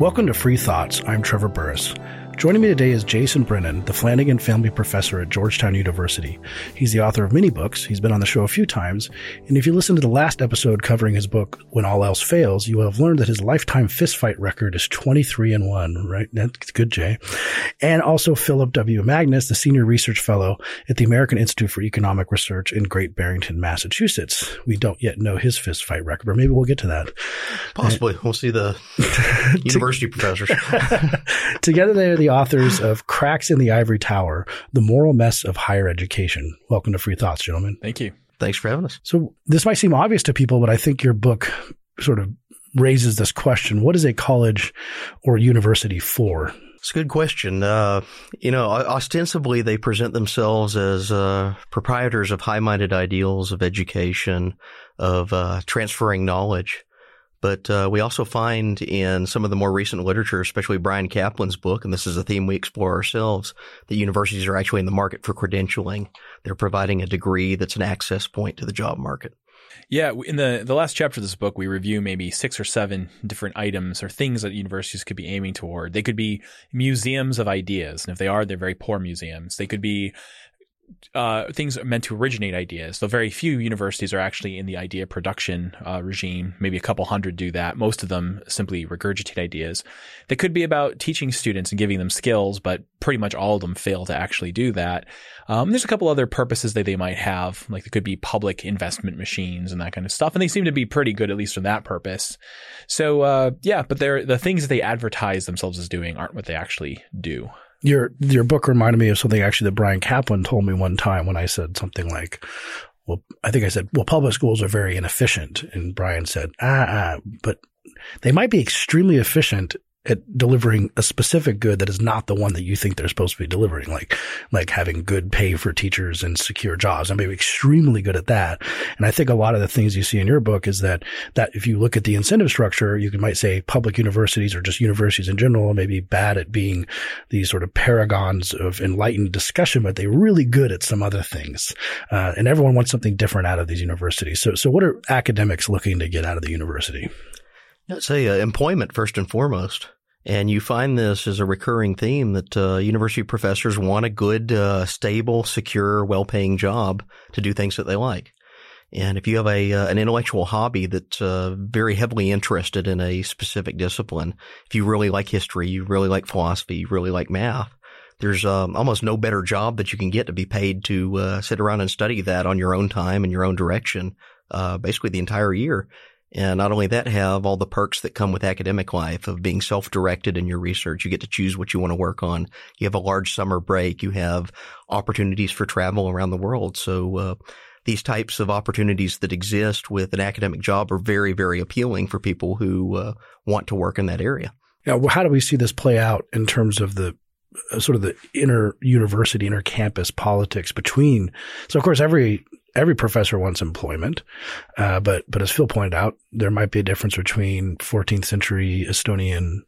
Welcome to Free Thoughts. I'm Trevor Burrus. Joining me today is Jason Brennan, the Flanagan Family Professor at Georgetown University. He's the author of many books. He's been on the show a few times. And if you listen to the last episode covering his book, When All Else Fails, you will have learned that his lifetime fistfight record is 23 and 1, right? That's good, Jay. And also Phillip W. Magness, the Senior Research Fellow at the American Institute for Economic Research in Great Barrington, Massachusetts. We don't yet know his fistfight record, but maybe we'll get to that. Possibly. we'll see the university professors. Together they are the the authors of Cracks in the Ivory Tower, The Moral Mess of Higher Education. Welcome to Free Thoughts, gentlemen. Thank you. Thanks for having us. So this might seem obvious to people, but I think your book sort of raises this question. What is a college or university for? It's a good question. Uh, you know, ostensibly they present themselves as uh, proprietors of high-minded ideals of education, of uh, transferring knowledge. But uh, we also find in some of the more recent literature, especially Bryan Caplan's book, and this is a theme we explore ourselves, that universities are actually in the market for credentialing. They're providing a degree that's an access point to the job market. Yeah, in the the last chapter of this book, we review maybe six or seven different items or things that universities could be aiming toward. They could be museums of ideas, and if they are, they're very poor museums. They could be uh, things are meant to originate ideas. So very few universities are actually in the idea production uh, regime. Maybe a couple hundred do that. Most of them simply regurgitate ideas. They could be about teaching students and giving them skills, but pretty much all of them fail to actually do that. Um, there's a couple other purposes that they might have, like there could be public investment machines and that kind of stuff, and they seem to be pretty good at least for that purpose. So uh, yeah, but the things that they advertise themselves as doing aren't what they actually do. Your your book reminded me of something actually that Bryan Caplan told me one time when I said something like, "Well, I think I said, well, public schools are very inefficient," and Bryan said, "Ah, ah but they might be extremely efficient at delivering a specific good that is not the one that you think they're supposed to be delivering, like like having good pay for teachers and secure jobs. I mean, extremely good at that. And I think a lot of the things you see in your book is that that if you look at the incentive structure, you might say public universities or just universities in general may be bad at being these sort of paragons of enlightened discussion, but they're really good at some other things. Uh, and everyone wants something different out of these universities. So, so what are academics looking to get out of the university? I'd say uh, employment first and foremost. And you find this as a recurring theme that uh, university professors want a good, uh, stable, secure, well-paying job to do things that they like. And if you have a uh, an intellectual hobby that's uh, very heavily interested in a specific discipline, if you really like history, you really like philosophy, you really like math, there's um, almost no better job that you can get to be paid to uh, sit around and study that on your own time and your own direction, uh, basically the entire year. And not only that, have all the perks that come with academic life of being self-directed in your research. You get to choose what you want to work on. You have a large summer break. You have opportunities for travel around the world. So, uh, these types of opportunities that exist with an academic job are very, very appealing for people who uh, want to work in that area. Now, how do we see this play out in terms of the uh, sort of the inner university, inner campus politics between? So, of course, every every professor wants employment, uh, but but as Phil pointed out, there might be a difference between 14th century Estonian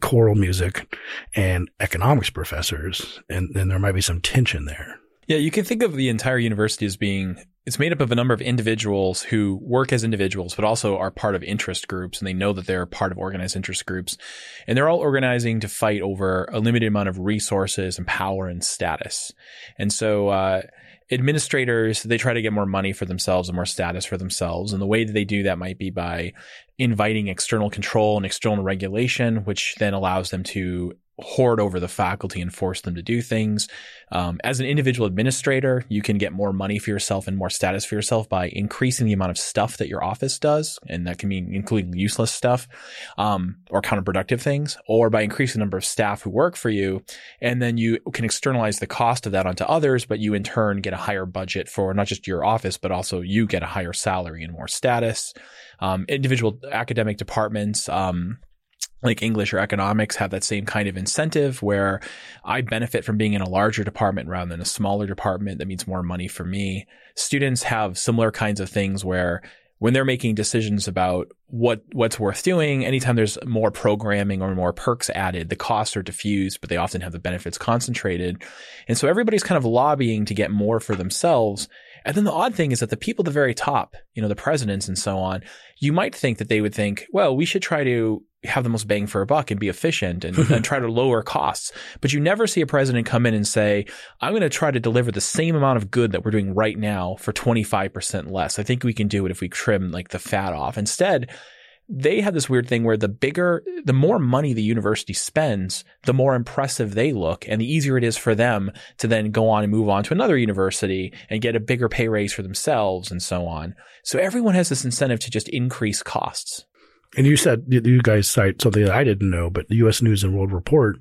choral music and economics professors, and, then there might be some tension there. Yeah, you can think of the entire university as being it's made up of a number of individuals who work as individuals, but also are part of interest groups, and they know that they're part of organized interest groups, and they're all organizing to fight over a limited amount of resources and power and status. And so, uh, administrators they try to get more money for themselves and more status for themselves. And the way that they do that might be by inviting external control and external regulation which then allows them to hoard over the faculty and force them to do things. Um, as an individual administrator, you can get more money for yourself and more status for yourself by increasing the amount of stuff that your office does, and that can mean including useless stuff um, or counterproductive things, or by increasing the number of staff who work for you, and then you can externalize the cost of that onto others, but you in turn get a higher budget for not just your office, but also you get a higher salary and more status. Um, individual academic departments. Um, like English or economics have that same kind of incentive where I benefit from being in a larger department rather than a smaller department. That means more money for me. Students have similar kinds of things where when they're making decisions about what what's worth doing, anytime there's more programming or more perks added, the costs are diffused, but they often have the benefits concentrated. And so everybody's kind of lobbying to get more for themselves. And then the odd thing is that the people at the very top, you know, the presidents and so on, you might think that they would think, well, we should try to have the most bang for a buck and be efficient and, and try to lower costs. But you never see a president come in and say, I'm going to try to deliver the same amount of good that we're doing right now for 25% less. I think we can do it if we trim like the fat off. Instead, they have this weird thing where the bigger, the more money the university spends, the more impressive they look and the easier it is for them to then go on and move on to another university and get a bigger pay raise for themselves and so on. So everyone has this incentive to just increase costs. And you said you guys cite something that I didn't know, but the U.S. News and World Report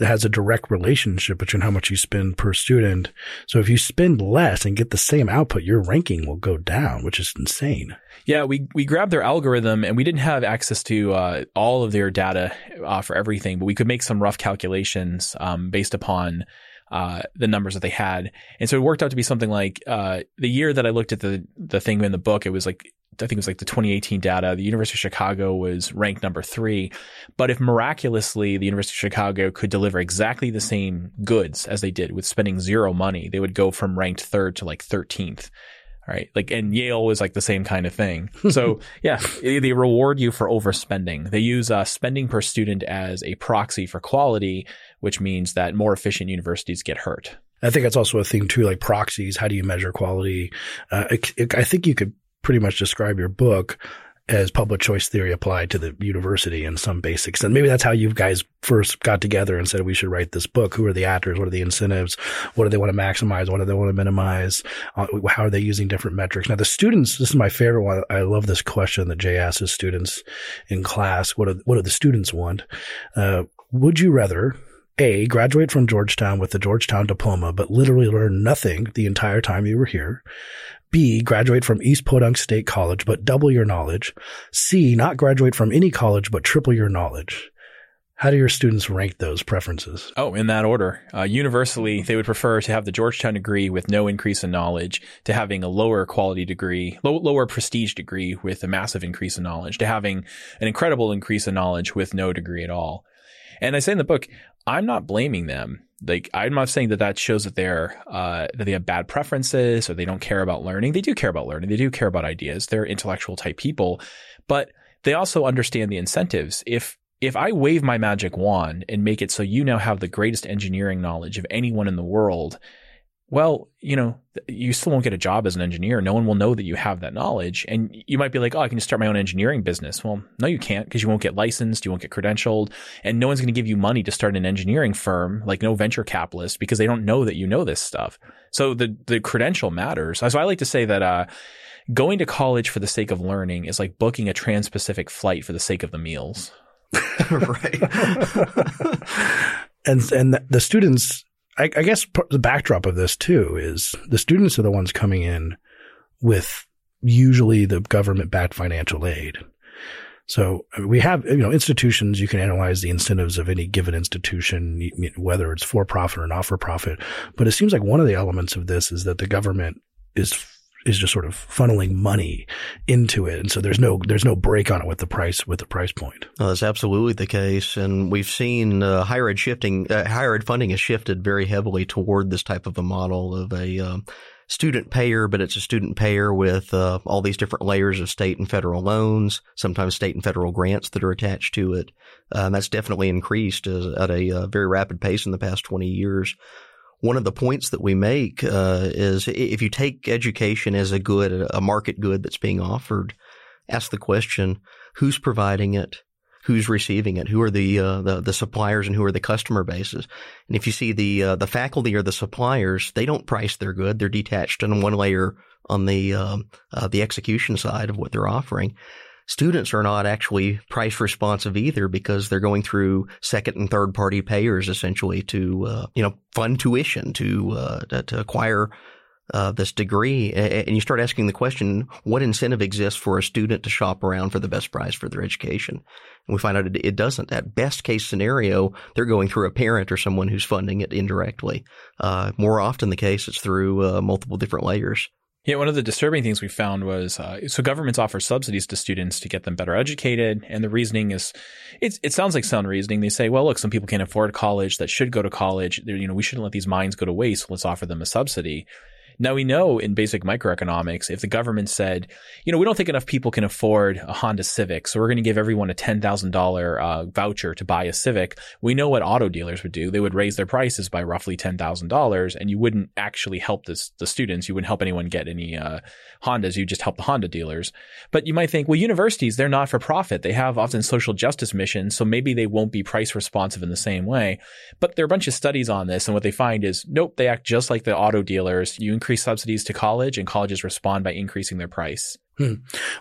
that has a direct relationship between how much you spend per student. So if you spend less and get the same output, your ranking will go down, which is insane. Yeah, we we grabbed their algorithm and we didn't have access to uh, all of their data uh, for everything, but we could make some rough calculations um, based upon uh, the numbers that they had. And so it worked out to be something like uh, the year that I looked at the the thing in the book, it was like I think it was like the 2018 data. The University of Chicago was ranked number three. But if miraculously the University of Chicago could deliver exactly the same goods as they did with spending zero money, they would go from ranked third to like 13th. Right. Like, and Yale was like the same kind of thing. So yeah, they reward you for overspending. They use uh, spending per student as a proxy for quality, which means that more efficient universities get hurt. I think that's also a thing too, like proxies. How do you measure quality? Uh, it, I think you could pretty much describe your book as public choice theory applied to the university in some basics. And maybe that's how you guys first got together and said we should write this book. Who are the actors? What are the incentives? What do they want to maximize? What do they want to minimize? Uh, how are they using different metrics? Now the students, this is my favorite one. I love this question that Jay asks his students in class. What do, what do the students want? Uh, would you rather a, graduate from Georgetown with the Georgetown diploma, but literally learn nothing the entire time you were here. B, graduate from East Podunk State College, but double your knowledge. C, not graduate from any college, but triple your knowledge. How do your students rank those preferences? Oh, in that order. Uh, universally, they would prefer to have the Georgetown degree with no increase in knowledge to having a lower quality degree, low, lower prestige degree with a massive increase in knowledge to having an incredible increase in knowledge with no degree at all. And I say in the book, I'm not blaming them. Like I'm not saying that that shows that they're uh, that they have bad preferences or they don't care about learning. They do care about learning. They do care about ideas. They're intellectual type people, but they also understand the incentives. If if I wave my magic wand and make it so you now have the greatest engineering knowledge of anyone in the world, well, you know, you still won't get a job as an engineer. No one will know that you have that knowledge. And you might be like, oh, I can just start my own engineering business. Well, no, you can't because you won't get licensed. You won't get credentialed and no one's going to give you money to start an engineering firm, like no venture capitalist because they don't know that you know this stuff. So the, the credential matters. So I like to say that, uh, going to college for the sake of learning is like booking a trans-Pacific flight for the sake of the meals. right. and, and the students I, I guess the backdrop of this too is the students are the ones coming in with usually the government backed financial aid. So uh, we have, you know, institutions, you can analyze the incentives of any given institution, whether it's for profit or not for profit. But it seems like one of the elements of this is that the government is is just sort of funneling money into it, and so there's no there's no break on it with the price with the price point. Well, that's absolutely the case, and we've seen uh, higher ed shifting. Uh, higher ed funding has shifted very heavily toward this type of a model of a um, student payer, but it's a student payer with uh, all these different layers of state and federal loans, sometimes state and federal grants that are attached to it. Uh, and that's definitely increased at a uh, very rapid pace in the past 20 years one of the points that we make uh, is if you take education as a good, a market good that's being offered, ask the question: Who's providing it? Who's receiving it? Who are the uh, the, the, suppliers and who are the customer bases? And if you see the uh, the faculty or the suppliers, they don't price their good; they're detached in one layer on the um, uh, the execution side of what they're offering students are not actually price responsive either because they're going through second and third party payers essentially to uh, you know fund tuition to uh, to acquire uh, this degree, and you start asking the question, what incentive exists for a student to shop around for the best price for their education? And we find out it, it doesn't. At best case scenario, they're going through a parent or someone who's funding it indirectly. Uh, more often the case, it's through uh, multiple different layers. Yeah, one of the disturbing things we found was uh, so governments offer subsidies to students to get them better educated, and the reasoning is it, it sounds like sound reasoning. They say, well, look, some people can't afford college that should go to college. They're, you know, we shouldn't let these minds go to waste. Let's offer them a subsidy. Now we know in basic microeconomics, if the government said, you know, we don't think enough people can afford a Honda Civic, so we're going to give everyone a $10,000 uh, voucher to buy a Civic, we know what auto dealers would do. They would raise their prices by roughly $10,000 and you wouldn't actually help this, the students. You wouldn't help anyone get any uh, Hondas. You just help the Honda dealers. But you might think, well, universities, they're not for profit. They have often social justice missions, so maybe they won't be price responsive in the same way. But there are a bunch of studies on this and what they find is, nope, they act just like the auto dealers. You increase increase subsidies to college and colleges respond by increasing their price. Hmm.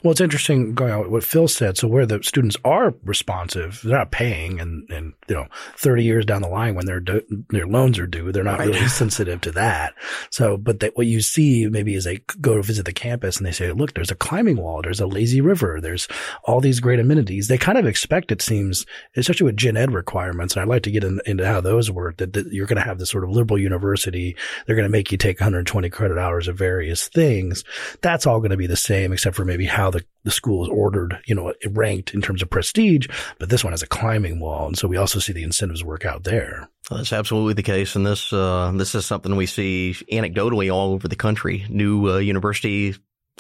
Well, it's interesting going on what Phil said. So where the students are responsive, they're not paying, and and you know, thirty years down the line when their their loans are due, they're not right. really sensitive to that. So, but they, what you see maybe is they go to visit the campus and they say, look, there's a climbing wall, there's a lazy river, there's all these great amenities. They kind of expect it seems, especially with gen ed requirements, and I'd like to get in, into how those work. That, that you're going to have this sort of liberal university, they're going to make you take 120 credit hours of various things. That's all going to be the same, except except for maybe how the, the school is ordered, you know, ranked in terms of prestige. But this one has a climbing wall. And so we also see the incentives work out there. That's absolutely the case. And this, uh, this is something we see anecdotally all over the country. New uh, university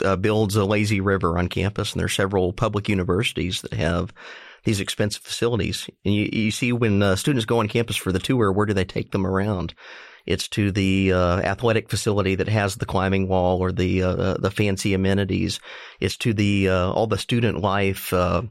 uh, builds a lazy river on campus, and there are several public universities that have these expensive facilities. And you, you see when uh, students go on campus for the tour, where do they take them around? It's to the uh, athletic facility that has the climbing wall or the uh, uh the fancy amenities. It's to the uh, all the student life uh,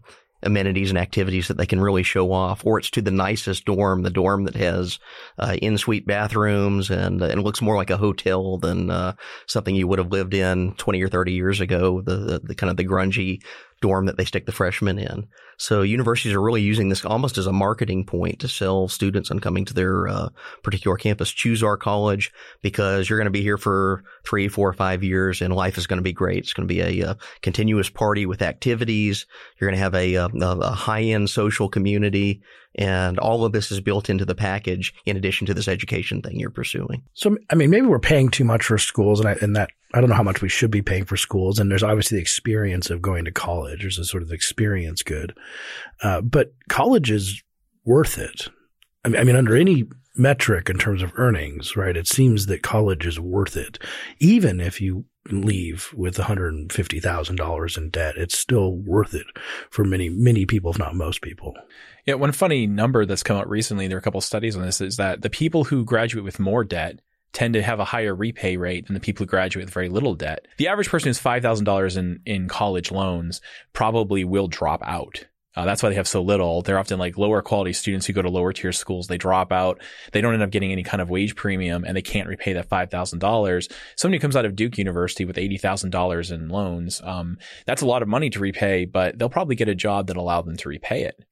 amenities and activities that they can really show off, or it's to the nicest dorm, the dorm that has uh, in-suite bathrooms and and looks more like a hotel than uh, something you would have lived in 20 or 30 years ago. The, the, the kind of the grungy dorm that they stick the freshmen in. So universities are really using this almost as a marketing point to sell students on coming to their uh, particular campus. Choose our college because you're going to be here for three, four, five years, and life is going to be great. It's going to be a, a uh, continuous party with activities. You're going to have a, uh, a, a high end social community, and all of this is built into the package in addition to this education thing you're pursuing. So, I mean, maybe we're paying too much for schools and, I, and that, I don't know how much we should be paying for schools. And there's obviously the experience of going to college. There's a sort of experience good. Uh, but college is worth it. I mean, I mean, under any metric in terms of earnings, right? It seems that college is worth it. Even if you leave with $150,000 in debt, it's still worth it for many, many people, if not most people. Yeah. One funny number that's come out recently, there are a couple studies on this, is that the people who graduate with more debt tend to have a higher repay rate than the people who graduate with very little debt. The average person who's $5,000 in, in college loans probably will drop out uh, that's why they have so little. They're often like lower quality students who go to lower tier schools. They drop out. They don't end up getting any kind of wage premium and they can't repay that $5,000. Somebody comes out of Duke University with $80,000 in loans, um, that's a lot of money to repay, but they'll probably get a job that allow them to repay it.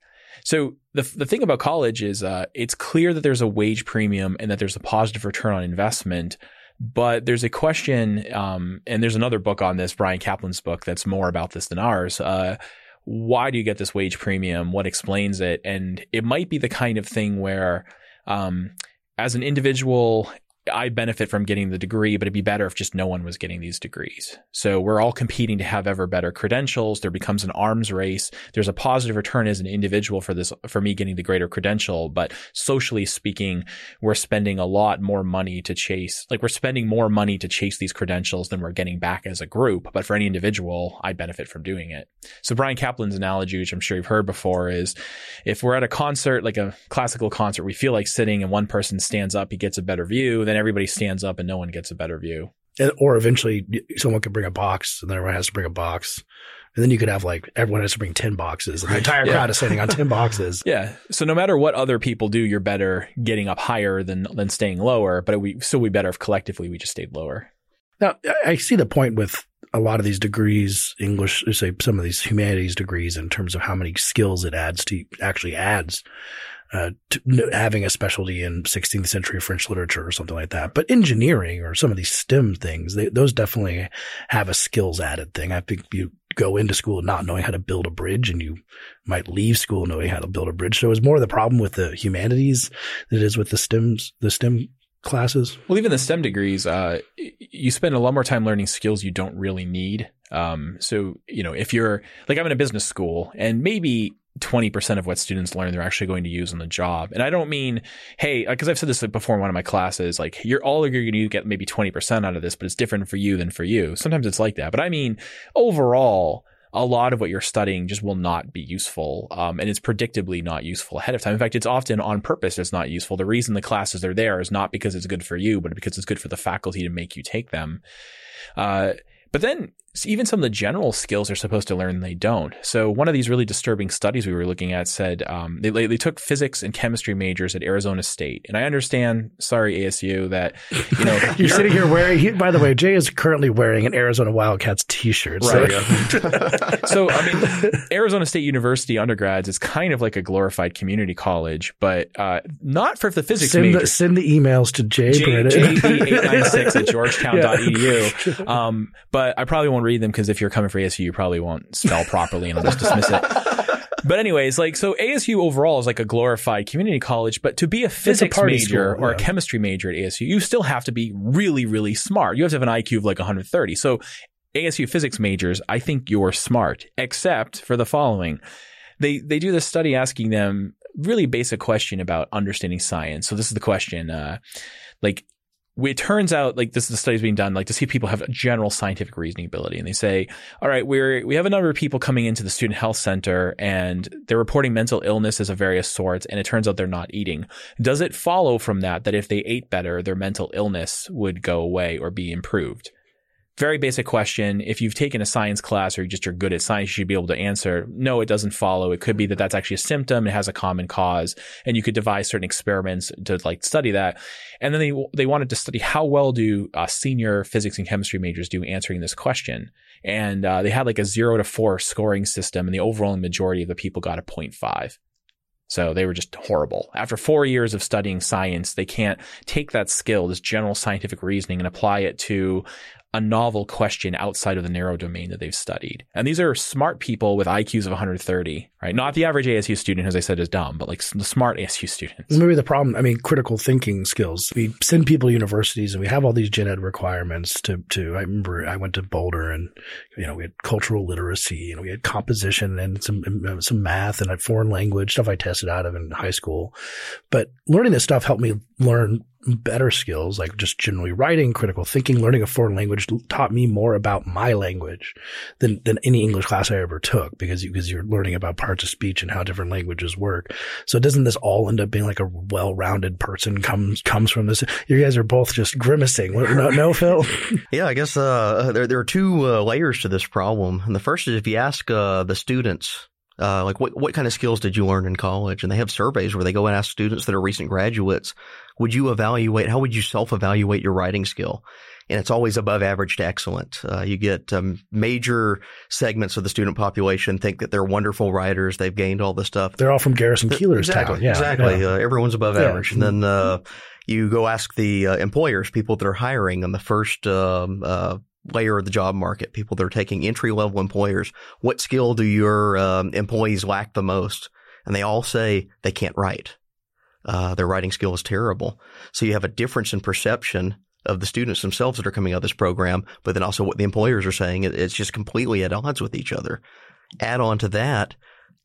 So the the thing about college is uh, it's clear that there's a wage premium and that there's a positive return on investment. But there's a question, um, and there's another book on this, Bryan Caplan's book, that's more about this than ours. Uh, why do you get this wage premium? What explains it? And it might be the kind of thing where, um, as an individual I benefit from getting the degree, but it'd be better if just no one was getting these degrees. So we're all competing to have ever better credentials. There becomes an arms race. There's a positive return as an individual for this, for me getting the greater credential. But socially speaking, we're spending a lot more money to chase, like we're spending more money to chase these credentials than we're getting back as a group. But for any individual, I benefit from doing it. So Bryan Caplan's analogy, which I'm sure you've heard before, is if we're at a concert, like a classical concert, we feel like sitting and one person stands up, he gets a better view. Then everybody stands up and no one gets a better view. And, or eventually someone could bring a box and then everyone has to bring a box. And then you could have like everyone has to bring 10 boxes and the entire yeah. crowd is standing on 10 boxes. Yeah. So no matter what other people do, you're better getting up higher than, than staying lower, but it would still be better if collectively we just stayed lower. Now, I see the point with a lot of these degrees, English, say some of these humanities degrees in terms of how many skills it adds to actually adds uh, having a specialty in 16th century French literature or something like that. But engineering or some of these STEM things, they, those definitely have a skills added thing. I think you go into school not knowing how to build a bridge and you might leave school knowing how to build a bridge. So it's more the problem with the humanities than it is with the STEMs, the STEM classes. Well, even the STEM degrees, uh, you spend a lot more time learning skills you don't really need. Um, so, you know, if you're like, I'm in a business school and maybe 20% of what students learn they're actually going to use on the job. And I don't mean, hey, because I've said this before in one of my classes, like you're all you're going to get maybe 20% out of this, but it's different for you than for you. Sometimes it's like that. But I mean, overall, a lot of what you're studying just will not be useful. Um, and it's predictably not useful ahead of time. In fact, it's often on purpose it's not useful. The reason the classes are there is not because it's good for you, but because it's good for the faculty to make you take them. Uh, but then even some of the general skills they're supposed to learn, they don't. So one of these really disturbing studies we were looking at said um, they, they took physics and chemistry majors at Arizona State, and I understand, sorry ASU, that you know you're, you're sitting here wearing. He, by the way, Jay is currently wearing an Arizona Wildcats T-shirt. Right. So. so I mean, Arizona State University undergrads is kind of like a glorified community college, but uh, not for the physics send major. The, send the emails to Jay, Jay Brennan. JB896 at georgetown.edu. Yeah. Um, but I probably won't read them because if you're coming for ASU, you probably won't spell properly and I'll just dismiss it. But anyways, like so ASU overall is like a glorified community college, but to be a physics a major school, or a chemistry major at ASU, you still have to be really, really smart. You have to have an IQ of like 130. So ASU physics majors, I think you're smart, except for the following. They they do this study asking them really basic question about understanding science. So this is the question, uh, like it turns out like this is the studies being done like to see if people have a general scientific reasoning ability. And they say all right we're we have a number of people coming into the student health center and they're reporting mental illnesses of various sorts and it turns out they're not eating. Does it follow from that that if they ate better their mental illness would go away or be improved very basic question. If you've taken a science class or you just are good at science, you should be able to answer, no, it doesn't follow. It could be that that's actually a symptom. It has a common cause and you could devise certain experiments to like study that. And then they, they wanted to study how well do uh, senior physics and chemistry majors do answering this question. And uh, they had like a zero to four scoring system and the overwhelming majority of the people got a 0.5. So they were just horrible. After four years of studying science, they can't take that skill, this general scientific reasoning, and apply it to a novel question outside of the narrow domain that they've studied. And these are smart people with IQs of 130, right? Not the average ASU student, as I said, is dumb, but like the smart ASU students. Maybe the problem, I mean, critical thinking skills. We send people to universities and we have all these gen ed requirements to, to, I remember I went to Boulder and, you know, we had cultural literacy, know, we had composition and some, uh, some math and a foreign language stuff I tested out of in high school. But learning this stuff helped me learn better skills, like just generally writing, critical thinking, learning a foreign language taught me more about my language than, than any English class I ever took because you, because you're learning about parts of speech and how different languages work. So doesn't this all end up being like a well-rounded person comes, comes from this? You guys are both just grimacing. No, no Phil? yeah, I guess, uh, there, there are two uh, layers to this problem. And the first is if you ask, uh, the students, uh, like what, what kind of skills did you learn in college? And they have surveys where they go and ask students that are recent graduates, would you evaluate, how would you self-evaluate your writing skill? And it's always above average to excellent. Uh, you get um, major segments of the student population think that they're wonderful writers. They've gained all this stuff. They're all from Garrison Keillor's exactly, town. Yeah, exactly. Yeah. Uh, everyone's above yeah. average. And then uh, you go ask the uh, employers, people that are hiring on the first um, uh, layer of the job market, people that are taking entry level employers, what skill do your um, employees lack the most? And they all say they can't write. Uh, their writing skill is terrible. So you have a difference in perception of the students themselves that are coming out of this program, but then also what the employers are saying. It's just completely at odds with each other. Add on to that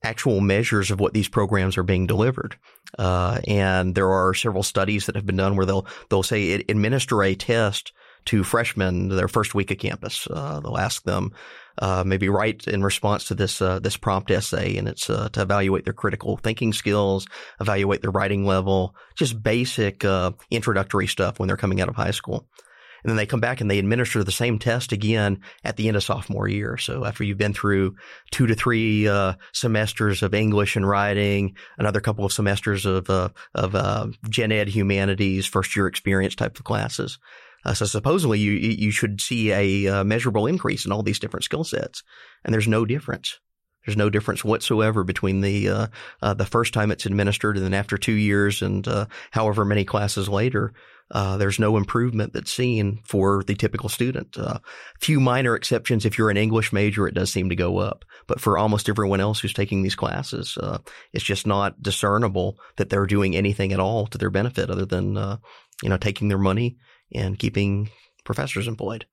actual measures of what these programs are being delivered. Uh, and there are several studies that have been done where they'll they'll say administer a test to freshmen their first week of campus. Uh, they'll ask them uh, maybe write in response to this uh, this prompt essay, and it's uh, to evaluate their critical thinking skills, evaluate their writing level, just basic uh, introductory stuff when they're coming out of high school. And then they come back and they administer the same test again at the end of sophomore year. So after you've been through two to three uh, semesters of English and writing, another couple of semesters of of gen ed humanities, first year experience type of classes, uh, so supposedly you you should see a uh, measurable increase in all these different skill sets, and there's no difference. There's no difference whatsoever between the uh, uh the first time it's administered and then after two years and uh, however many classes later. Uh, there's no improvement that's seen for the typical student. Few minor exceptions. If you're an English major, it does seem to go up, but for almost everyone else who's taking these classes, it's just not discernible that they're doing anything at all to their benefit other than you know taking their money and keeping professors employed.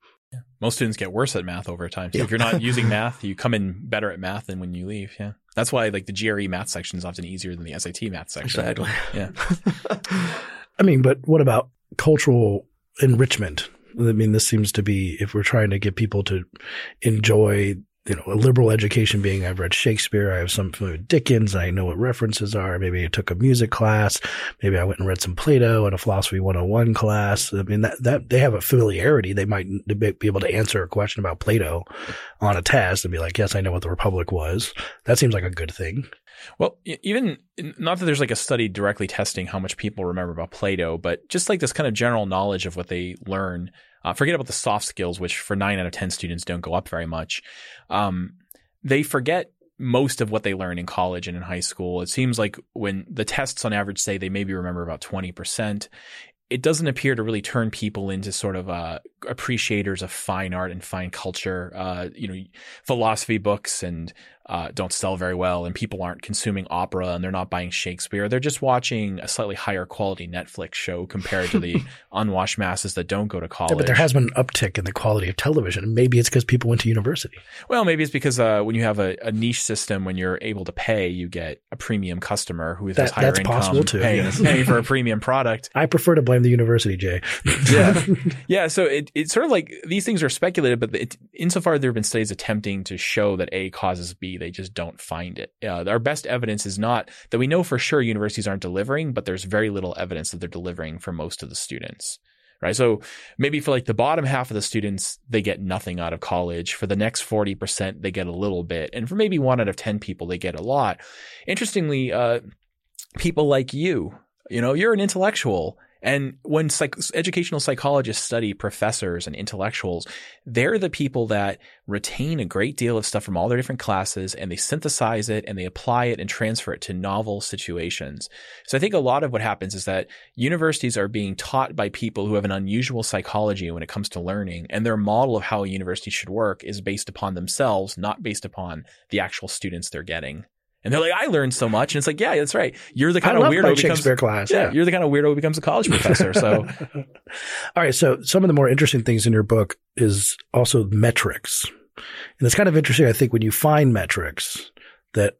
Most students get worse at math over time. So Yeah. if you're not using math, you come in better at math than when you leave. Yeah. That's why like the GRE math section is often easier than the SAT math section. Exactly. Yeah. I mean, but what about cultural enrichment? I mean, this seems to be if we're trying to get people to enjoy, you know, a liberal education being I've read Shakespeare, I have some familiar Dickens, I know what references are. Maybe I took a music class, maybe I went and read some Plato in a philosophy 101 class. I mean, that, that they have a familiarity. They might be able to answer a question about Plato on a test and be like, yes, I know what the Republic was. That seems like a good thing. Well, even not that there's like a study directly testing how much people remember about Plato, but just like this kind of general knowledge of what they learn. Uh, forget about the soft skills, which for nine out of 10 students don't go up very much. Um, they forget most of what they learn in college and in high school. It seems like when the tests on average say they maybe remember about 20%, it doesn't appear to really turn people into sort of uh, appreciators of fine art and fine culture. Uh, you know, philosophy books and uh, don't sell very well, and people aren't consuming opera and they're not buying Shakespeare. They're just watching a slightly higher quality Netflix show compared to the unwashed masses that don't go to college. Yeah, but there has been an uptick in the quality of television. Maybe it's because people went to university. Well, maybe it's because uh, when you have a, a niche system, when you're able to pay, you get a premium customer who is That- higher that's income possible too, paying, yes. paying for a premium product. I prefer to blame the university, Jay. Yeah. Yeah, so it, it's sort of like these things are speculated, but it, insofar there have been studies attempting to show that A causes B, they just don't find it. Uh, our best evidence is not that we know for sure universities aren't delivering, but there's very little evidence that they're delivering for most of the students. Right. So maybe for like the bottom half of the students, they get nothing out of college. For the next 40%, they get a little bit. And for maybe one out of 10 people, they get a lot. Interestingly, uh, people like you, you know, you're an intellectual. And when psych- educational psychologists study professors and intellectuals, they're the people that retain a great deal of stuff from all their different classes and they synthesize it and they apply it and transfer it to novel situations. So I think a lot of what happens is that universities are being taught by people who have an unusual psychology when it comes to learning and their model of how a university should work is based upon themselves, not based upon the actual students they're getting. And they're like, I learned so much. And it's like, yeah, that's right. You're the kind I of weirdo becomes Shakespeare class. yeah, you're the kind of weirdo who becomes a college professor. So All right. So some of the more interesting things in your book is also metrics. And it's kind of interesting, I think, when you find metrics that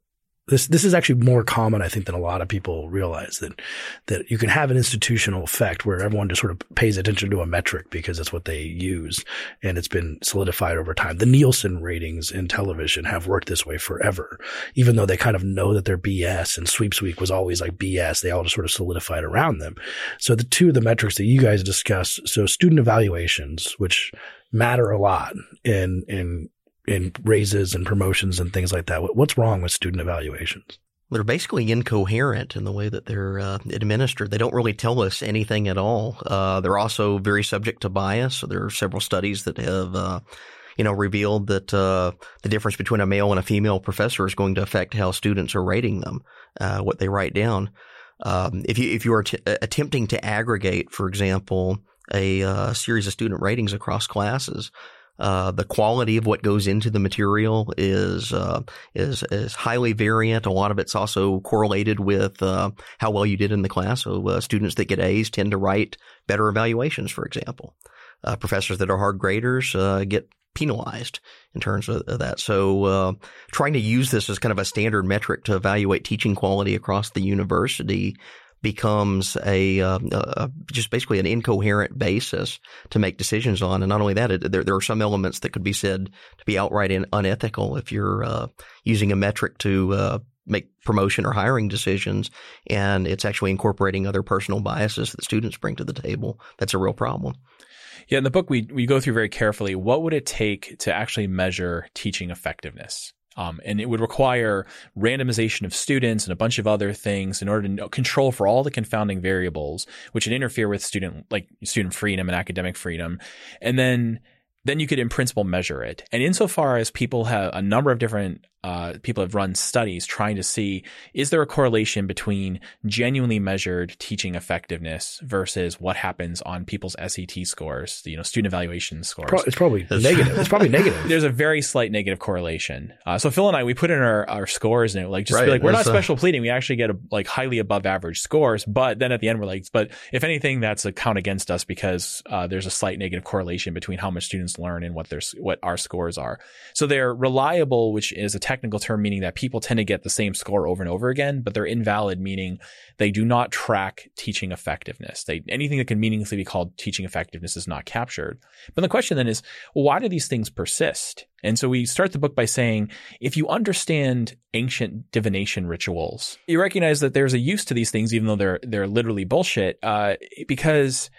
this, this is actually more common, I think, than a lot of people realize that, that you can have an institutional effect where everyone just sort of pays attention to a metric because it's what they use. And it's been solidified over time. The Nielsen ratings in television have worked this way forever, even though they kind of know that they're BS and Sweeps Week was always like BS. They all just sort of solidified around them. So the two of the metrics that you guys discuss, so student evaluations, which matter a lot in, in, in raises and promotions and things like that. What's wrong with student evaluations? They're basically incoherent in the way that they're uh, administered. They don't really tell us anything at all. Uh, they're also very subject to bias. So there are several studies that have, uh, you know, revealed that uh, the difference between a male and a female professor is going to affect how students are rating them, uh, what they write down. Um, if you if you are t- attempting to aggregate, for example, a uh, series of student ratings across classes, uh, the quality of what goes into the material is uh, is is highly variant. A lot of it's also correlated with uh, how well you did in the class. So uh, students that get A's tend to write better evaluations, for example. Uh, professors that are hard graders get penalized in terms of, of that. So uh, trying to use this as kind of a standard metric to evaluate teaching quality across the university becomes a, uh, uh, just basically an incoherent basis to make decisions on. And not only that, it, there, there are some elements that could be said to be outright in, unethical if you're uh, using a metric to uh, make promotion or hiring decisions, and it's actually incorporating other personal biases that students bring to the table. That's a real problem. Yeah, in the book we we go through very carefully what would it take to actually measure teaching effectiveness. Um, and it would require randomization of students and a bunch of other things in order to control for all the confounding variables, which would interfere with student like student freedom and academic freedom. And then then you could in principle measure it. And insofar as people have a number of different uh, people have run studies trying to see is there a correlation between genuinely measured teaching effectiveness versus what happens on people's SAT scores, you know, student evaluation scores. Pro- it's probably negative. It's probably negative. There's a very slight negative correlation. Uh, so Phil and I, we put in our, our scores and it like just be like, we're not that's, special pleading. We actually get a, like highly above average scores. But then at the end, we're like, but if anything, that's a count against us because uh, there's a slight negative correlation between how much students learn and what their what our scores are. So they're reliable, which is a technical term meaning that people tend to get the same score over and over again, but they're invalid, meaning they do not track teaching effectiveness. They anything that can meaningfully be called teaching effectiveness is not captured. But the question then is, why do these things persist? And so we start the book by saying, if you understand ancient divination rituals, you recognize that there's a use to these things, even though they're they're literally bullshit. Uh, because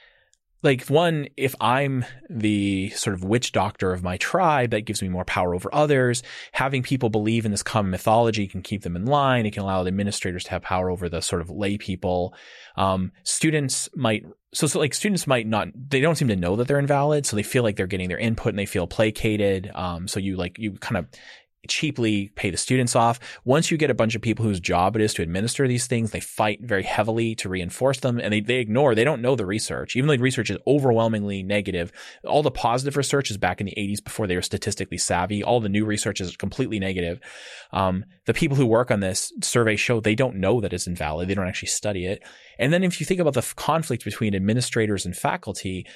like one, if I'm the sort of witch doctor of my tribe, that gives me more power over others. Having people believe in this common mythology can keep them in line. It can allow the administrators to have power over the sort of lay people. Um, students might, so, so like students might not, they don't seem to know that they're invalid. So they feel like they're getting their input and they feel placated. Um, so you like, you kind of, cheaply pay the students off. Once you get a bunch of people whose job it is to administer these things, they fight very heavily to reinforce them and they, they ignore, they don't know the research. Even though the research is overwhelmingly negative, all the positive research is back in the 80s before they were statistically savvy. All the new research is completely negative. Um, the people who work on this survey show they don't know that it's invalid. They don't actually study it. And then if you think about the conflict between administrators and faculty,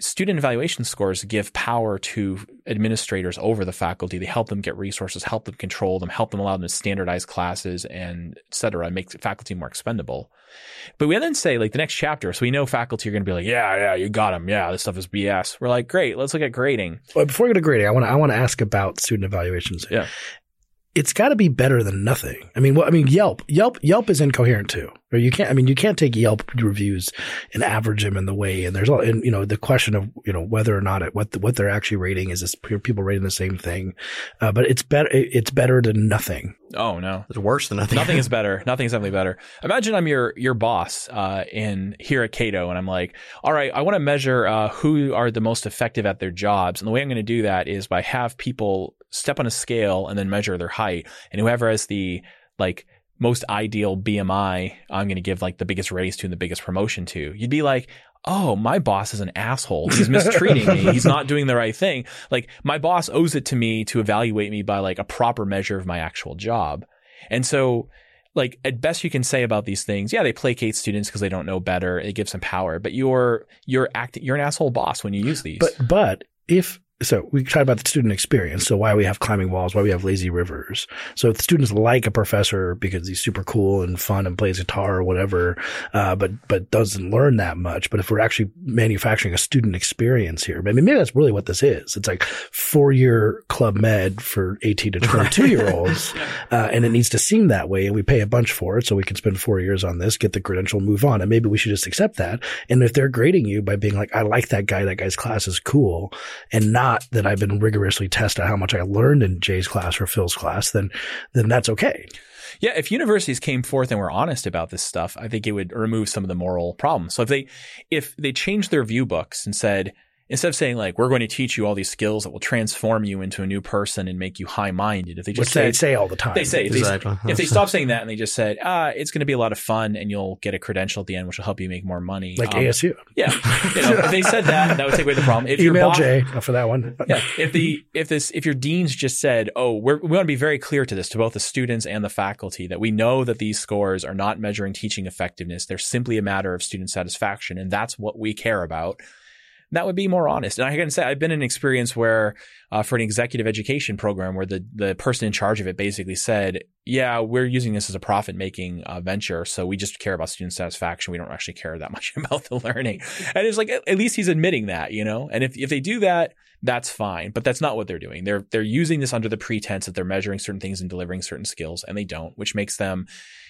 student evaluation scores give power to administrators over the faculty. They help them get resources, help them control them, help them allow them to standardize classes and et cetera, make faculty more expendable. But we then say like the next chapter, so we know faculty are going to be like, yeah, yeah, you got them. Yeah, this stuff is BS. We're like, great, let's look at grading. But before we go to grading, I want to I want to ask about student evaluations. Yeah. It's got to be better than nothing. I mean, well, I mean, Yelp, Yelp, Yelp is incoherent too. Or you can't. I mean, you can't take Yelp reviews and average them in the way. And there's all, and you know, the question of you know whether or not it, what the, what they're actually rating is. This people rating the same thing, uh, but it's better. It's better than nothing. Oh no, It's worse than nothing. Nothing is better. Nothing is definitely better. Imagine I'm your your boss uh, in here at Cato, and I'm like, all right, I want to measure uh, who are the most effective at their jobs, and the way I'm going to do that is by have people step on a scale and then measure their height, and whoever has the like most ideal BMI, I'm going to give like the biggest raise to and the biggest promotion to. You'd be like, oh, my boss is an asshole. He's mistreating me. He's not doing the right thing. Like my boss owes it to me to evaluate me by like a proper measure of my actual job. And so like at best you can say about these things, yeah, they placate students because they don't know better. It gives them power, but you're you're acting you're an asshole boss when you use these. But but if so, we talked about the student experience. So why we have climbing walls, why we have lazy rivers. So if the students like a professor because he's super cool and fun and plays guitar or whatever, uh, but but doesn't learn that much. But if we're actually manufacturing a student experience here, I mean, maybe that's really what this is. It's like four year club med for eighteen to twenty two year olds, uh, and it needs to seem that way. And we pay a bunch for it, so we can spend four years on this, get the credential, move on. And maybe we should just accept that. And if they're grading you by being like, I like that guy, that guy's class is cool, and not that I've been rigorously tested how much I learned in Jay's class or Phil's class, then then that's okay. Yeah, if universities came forth and were honest about this stuff, I think it would remove some of the moral problems. So if they if they changed their view books and said instead of saying like we're going to teach you all these skills that will transform you into a new person and make you high minded, if they Which just they said say all the time. they say if they, if they stop saying that and they just said ah it's going to be a lot of fun and you'll get a credential at the end which will help you make more money like Um, ASU. yeah you know, if they said that that would take away the problem if your Email boss- Jay for that one. yeah. If the if this if your deans just said, "Oh, we're, we want to be very clear to this to both the students and the faculty that we know that these scores are not measuring teaching effectiveness; they're simply a matter of student satisfaction, and that's what we care about." That would be more honest. And I can say I've been in an experience where, uh, for an executive education program, where the the person in charge of it basically said, "Yeah, we're using this as a profit making uh, venture, so we just care about student satisfaction. We don't actually care that much about the learning." And it's like at least he's admitting that, you know. And if if they do that, that's fine. But that's not what they're doing. They're they're using this under the pretense that they're measuring certain things and delivering certain skills, and they don't, which makes them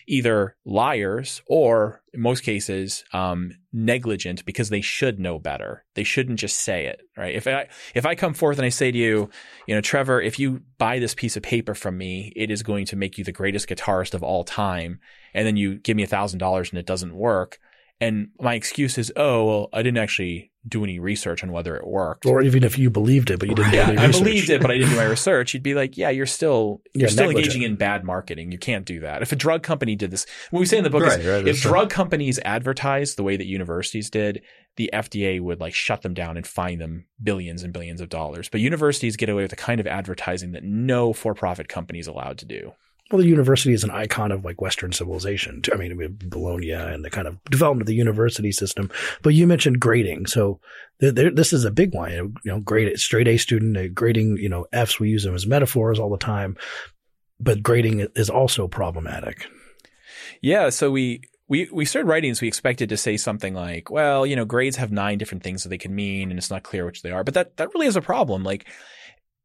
either liars or in most cases um, negligent because they should know better. They shouldn't just say it, right? If I if I come forth and I say to you, you know, Trevor, if you buy this piece of paper from me, it is going to make you the greatest guitarist of all time, and then you give me a thousand dollars and it doesn't work. And my excuse is, oh, well, I didn't actually do any research on whether it worked. Or even if you believed it, but you didn't do yeah, any I research. believed it, but I didn't do my research. You'd be like, yeah, you're still you're Yeah, still negligent. engaging in bad marketing. You can't do that. If a drug company did this, what we say in the book Right, is, right, if right. drug companies advertised the way that universities did, the FDA would like shut them down and fine them billions and billions of dollars. But universities get away with the kind of advertising that no for-profit company is allowed to do. Well, the university is an icon of like Western civilization. I mean, we have Bologna and the kind of development of the university system. But you mentioned grading, so th- there, this is a big one. You know, grade straight A student uh, grading. You know, Fs we use them as metaphors all the time, but grading is also problematic. Yeah, so we we we started writing so we expected to say something like, well, you know, grades have nine different things that they can mean, and it's not clear which they are. But that that really is a problem. Like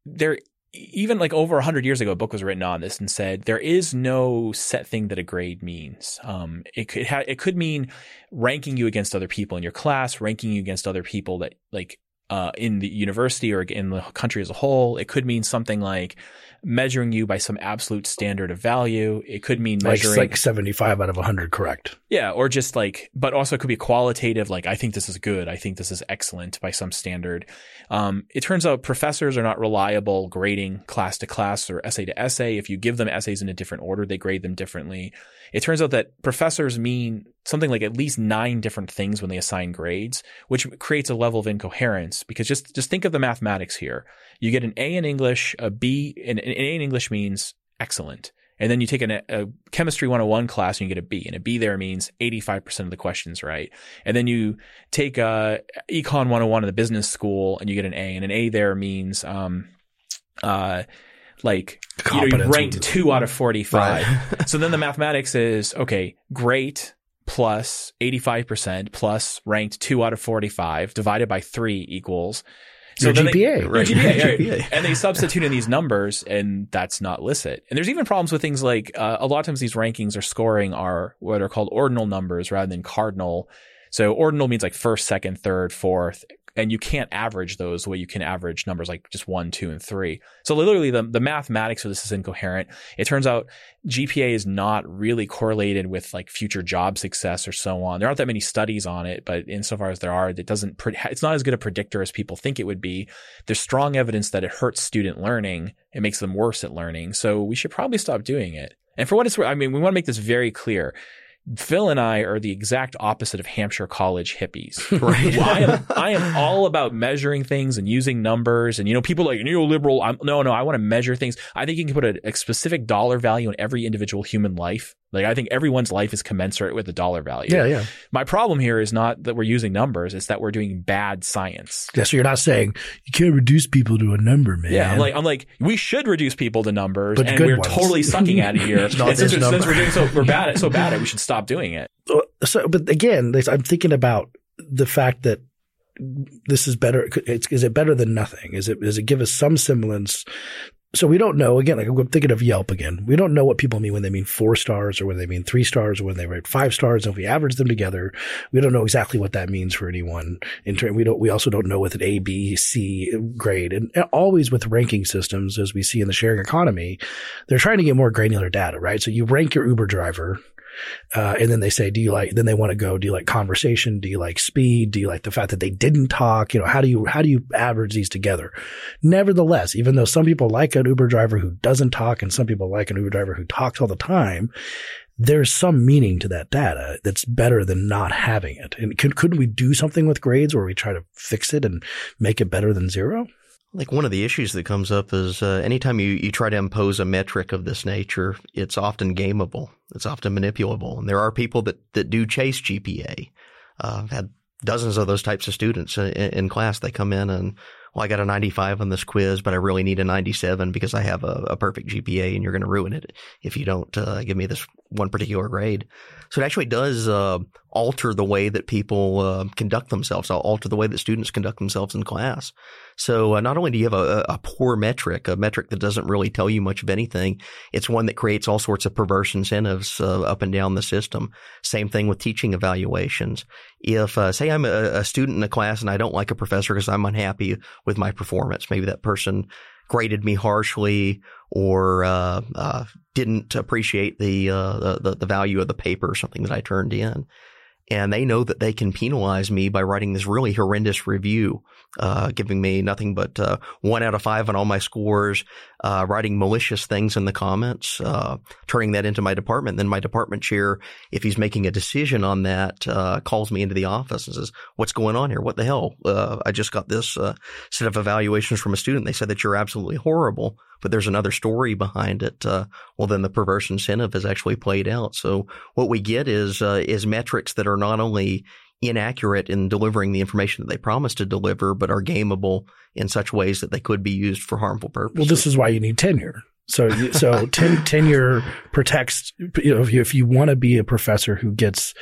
there even like over 100 years ago a book was written on this and said there is no set thing that a grade means. Um, it could ha- it could mean ranking you against other people in your class ranking you against other people that like uh, in the university or in the country as a whole. It could mean something like measuring you by some absolute standard of value it could mean Like, measuring like 75 out of 100, correct. yeah, or just like, but also it could be qualitative, like, I think this is good. I think this is excellent by some standard. Um, it turns out professors are not reliable grading class to class or essay to essay. If you give them essays in a different order, they grade them differently. It turns out that professors mean something like at least nine different things when they assign grades, which creates a level of incoherence because just, just think of the mathematics here. You get an A in English, a B, an, an A in English means excellent. And then you take an, a chemistry 101 class and you get a B, and a B there means 85% of the questions right. And then you take a econ 101 in the business school and you get an A, and an A there means, um, uh, like, you know, ranked two out of 45. Right. so then the mathematics is, okay, great plus 85% plus ranked two out of 45 divided by three equals. Your then they- GPA. your Right. GPA, right. GPA. And they substitute in these numbers, and that's not licit. And there's even problems with things like uh, a lot of times these rankings or scoring are what are called ordinal numbers rather than cardinal. So ordinal means like first, second, third, fourth, and you can't average those the way you can average numbers like just one, two, and three. So literally, the the mathematics of this is incoherent. It turns out GPA is not really correlated with like future job success or so on. There aren't that many studies on it, but insofar as there are, it doesn't. Pre- it's not as good a predictor as people think it would be. There's strong evidence that it hurts student learning. It makes them worse at learning. So we should probably stop doing it. And for what it's worth, I mean, we want to make this very clear. Phil and I are the exact opposite of Hampshire College hippies. Right. I am I am all about measuring things and using numbers and you know people like neoliberal. I'm no no I want to measure things. I think you can put a, a specific dollar value in every individual human life. Like I think everyone's life is commensurate with the dollar value. Yeah, yeah. My problem here is not that we're using numbers; it's that we're doing bad science. Yeah, so you're not saying you can't reduce people to a number, man. Yeah, I'm like I'm like we should reduce people to numbers, But and we're ones. totally sucking at it here. Not and since, since we're doing so we're bad at so bad at, it, we should stop doing it. so, but again, I'm thinking about the fact that this is better. It's, is it better than nothing? Is it, does it give us some semblance? So we don't know. Again, like I'm thinking of Yelp again. We don't know what people mean when they mean four stars or when they mean three stars or when they write five stars. And if we average them together, we don't know exactly what that means for anyone. In turn, we don't. We also don't know with an A, B, C grade, and always with ranking systems, as we see in the sharing economy, they're trying to get more granular data, right? So you rank your Uber driver. Uh, and then they say, do you like, then they want to go, do you like conversation? Do you like speed? Do you like the fact that they didn't talk? You know, how do you, how do you average these together? Nevertheless, even though some people like an Uber driver who doesn't talk and some people like an Uber driver who talks all the time, there's some meaning to that data that's better than not having it. And could, couldn't we do something with grades where we try to fix it and make it better than zero? Like one of the issues that comes up is uh, anytime you, you try to impose a metric of this nature, it's often gameable. It's often manipulable. And there are people that, that do chase GPA. Uh, I've had dozens of those types of students in, in class. They come in and, well, I got a 95 on this quiz, but I really need a 97 because I have a, a perfect GPA and you're going to ruin it if you don't uh, give me this one particular grade. So it actually does uh, alter the way that people uh, conduct themselves, alter the way that students conduct themselves in class. So uh, not only do you have a, a poor metric, a metric that doesn't really tell you much of anything, it's one that creates all sorts of perverse incentives uh, up and down the system. Same thing with teaching evaluations. If, uh, say, I'm a, a student in a class and I don't like a professor because I'm unhappy with my performance, maybe that person graded me harshly or uh, uh, didn't appreciate the, uh, the the value of the paper or something that I turned in. and they know that they can penalize me by writing this really horrendous review, uh, giving me nothing but uh, one out of five on all my scores, uh, writing malicious things in the comments, uh, turning that into my department. Then my department chair, if he's making a decision on that, uh, calls me into the office and says, "What's going on here? What the hell? Uh, I just got this set of evaluations from a student. They said that you're absolutely horrible." but there's another story behind it. Uh, well, then the perverse incentive has actually played out. So what we get is uh, is metrics that are not only inaccurate in delivering the information that they promise to deliver, but are gameable in such ways that they could be used for harmful purposes. Well, this is why you need tenure. So, so ten, tenure protects. You know, if you, if you want to be a professor who gets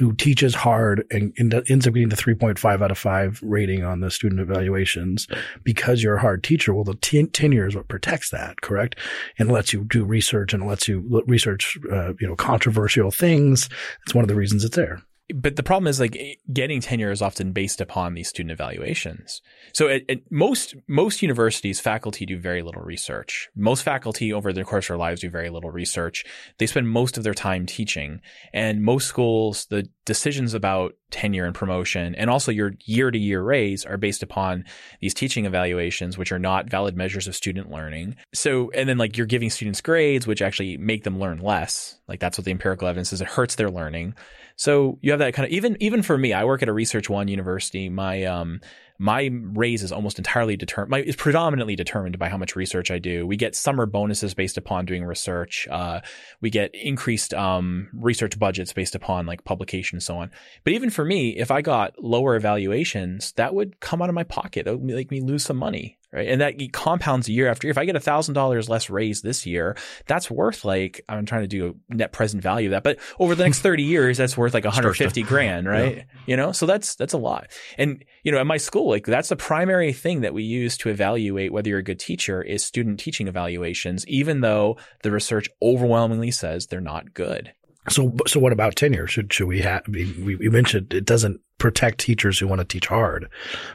who teaches hard and, ends up getting the 3.5 out of 5 rating on the student evaluations because you're a hard teacher. Well, the ten- tenure is what protects that, correct? And lets you do research and lets you research, uh, you know, controversial things. It's one of the reasons it's there but the problem is like eh, getting tenure is often based upon these student evaluations. So at, at, most most universities, faculty do very little research. Most faculty over the course of their lives do very little research. They spend most of their time teaching, and most schools, the decisions about tenure and promotion, and also your year to year raise are based upon these teaching evaluations, which are not valid measures of student learning. So, and then like you're giving students grades, which actually make them learn less. Like that's what the empirical evidence is. It hurts their learning. So you have that kind of even even for me, I work at a research one university. My um my raise is almost entirely determined. Is predominantly determined by how much research I do. We get summer bonuses based upon doing research. Uh, we get increased um, research budgets based upon like publication and so on. But even for me, if I got lower evaluations, that would come out of my pocket. That would make me lose some money right? And that compounds year after year. If I get a thousand dollars less raised this year, that's worth like I'm trying to do a net present value of that, but over the next 30 years, that's worth like 150 grand, right? Yeah. You know, so that's that's a lot. And you know, at my school, like that's the primary thing that we use to evaluate whether you're a good teacher is student teaching evaluations, even though the research overwhelmingly says they're not good. So, so what about tenure? Should should we have? We, we mentioned it doesn't protect teachers who want to teach hard,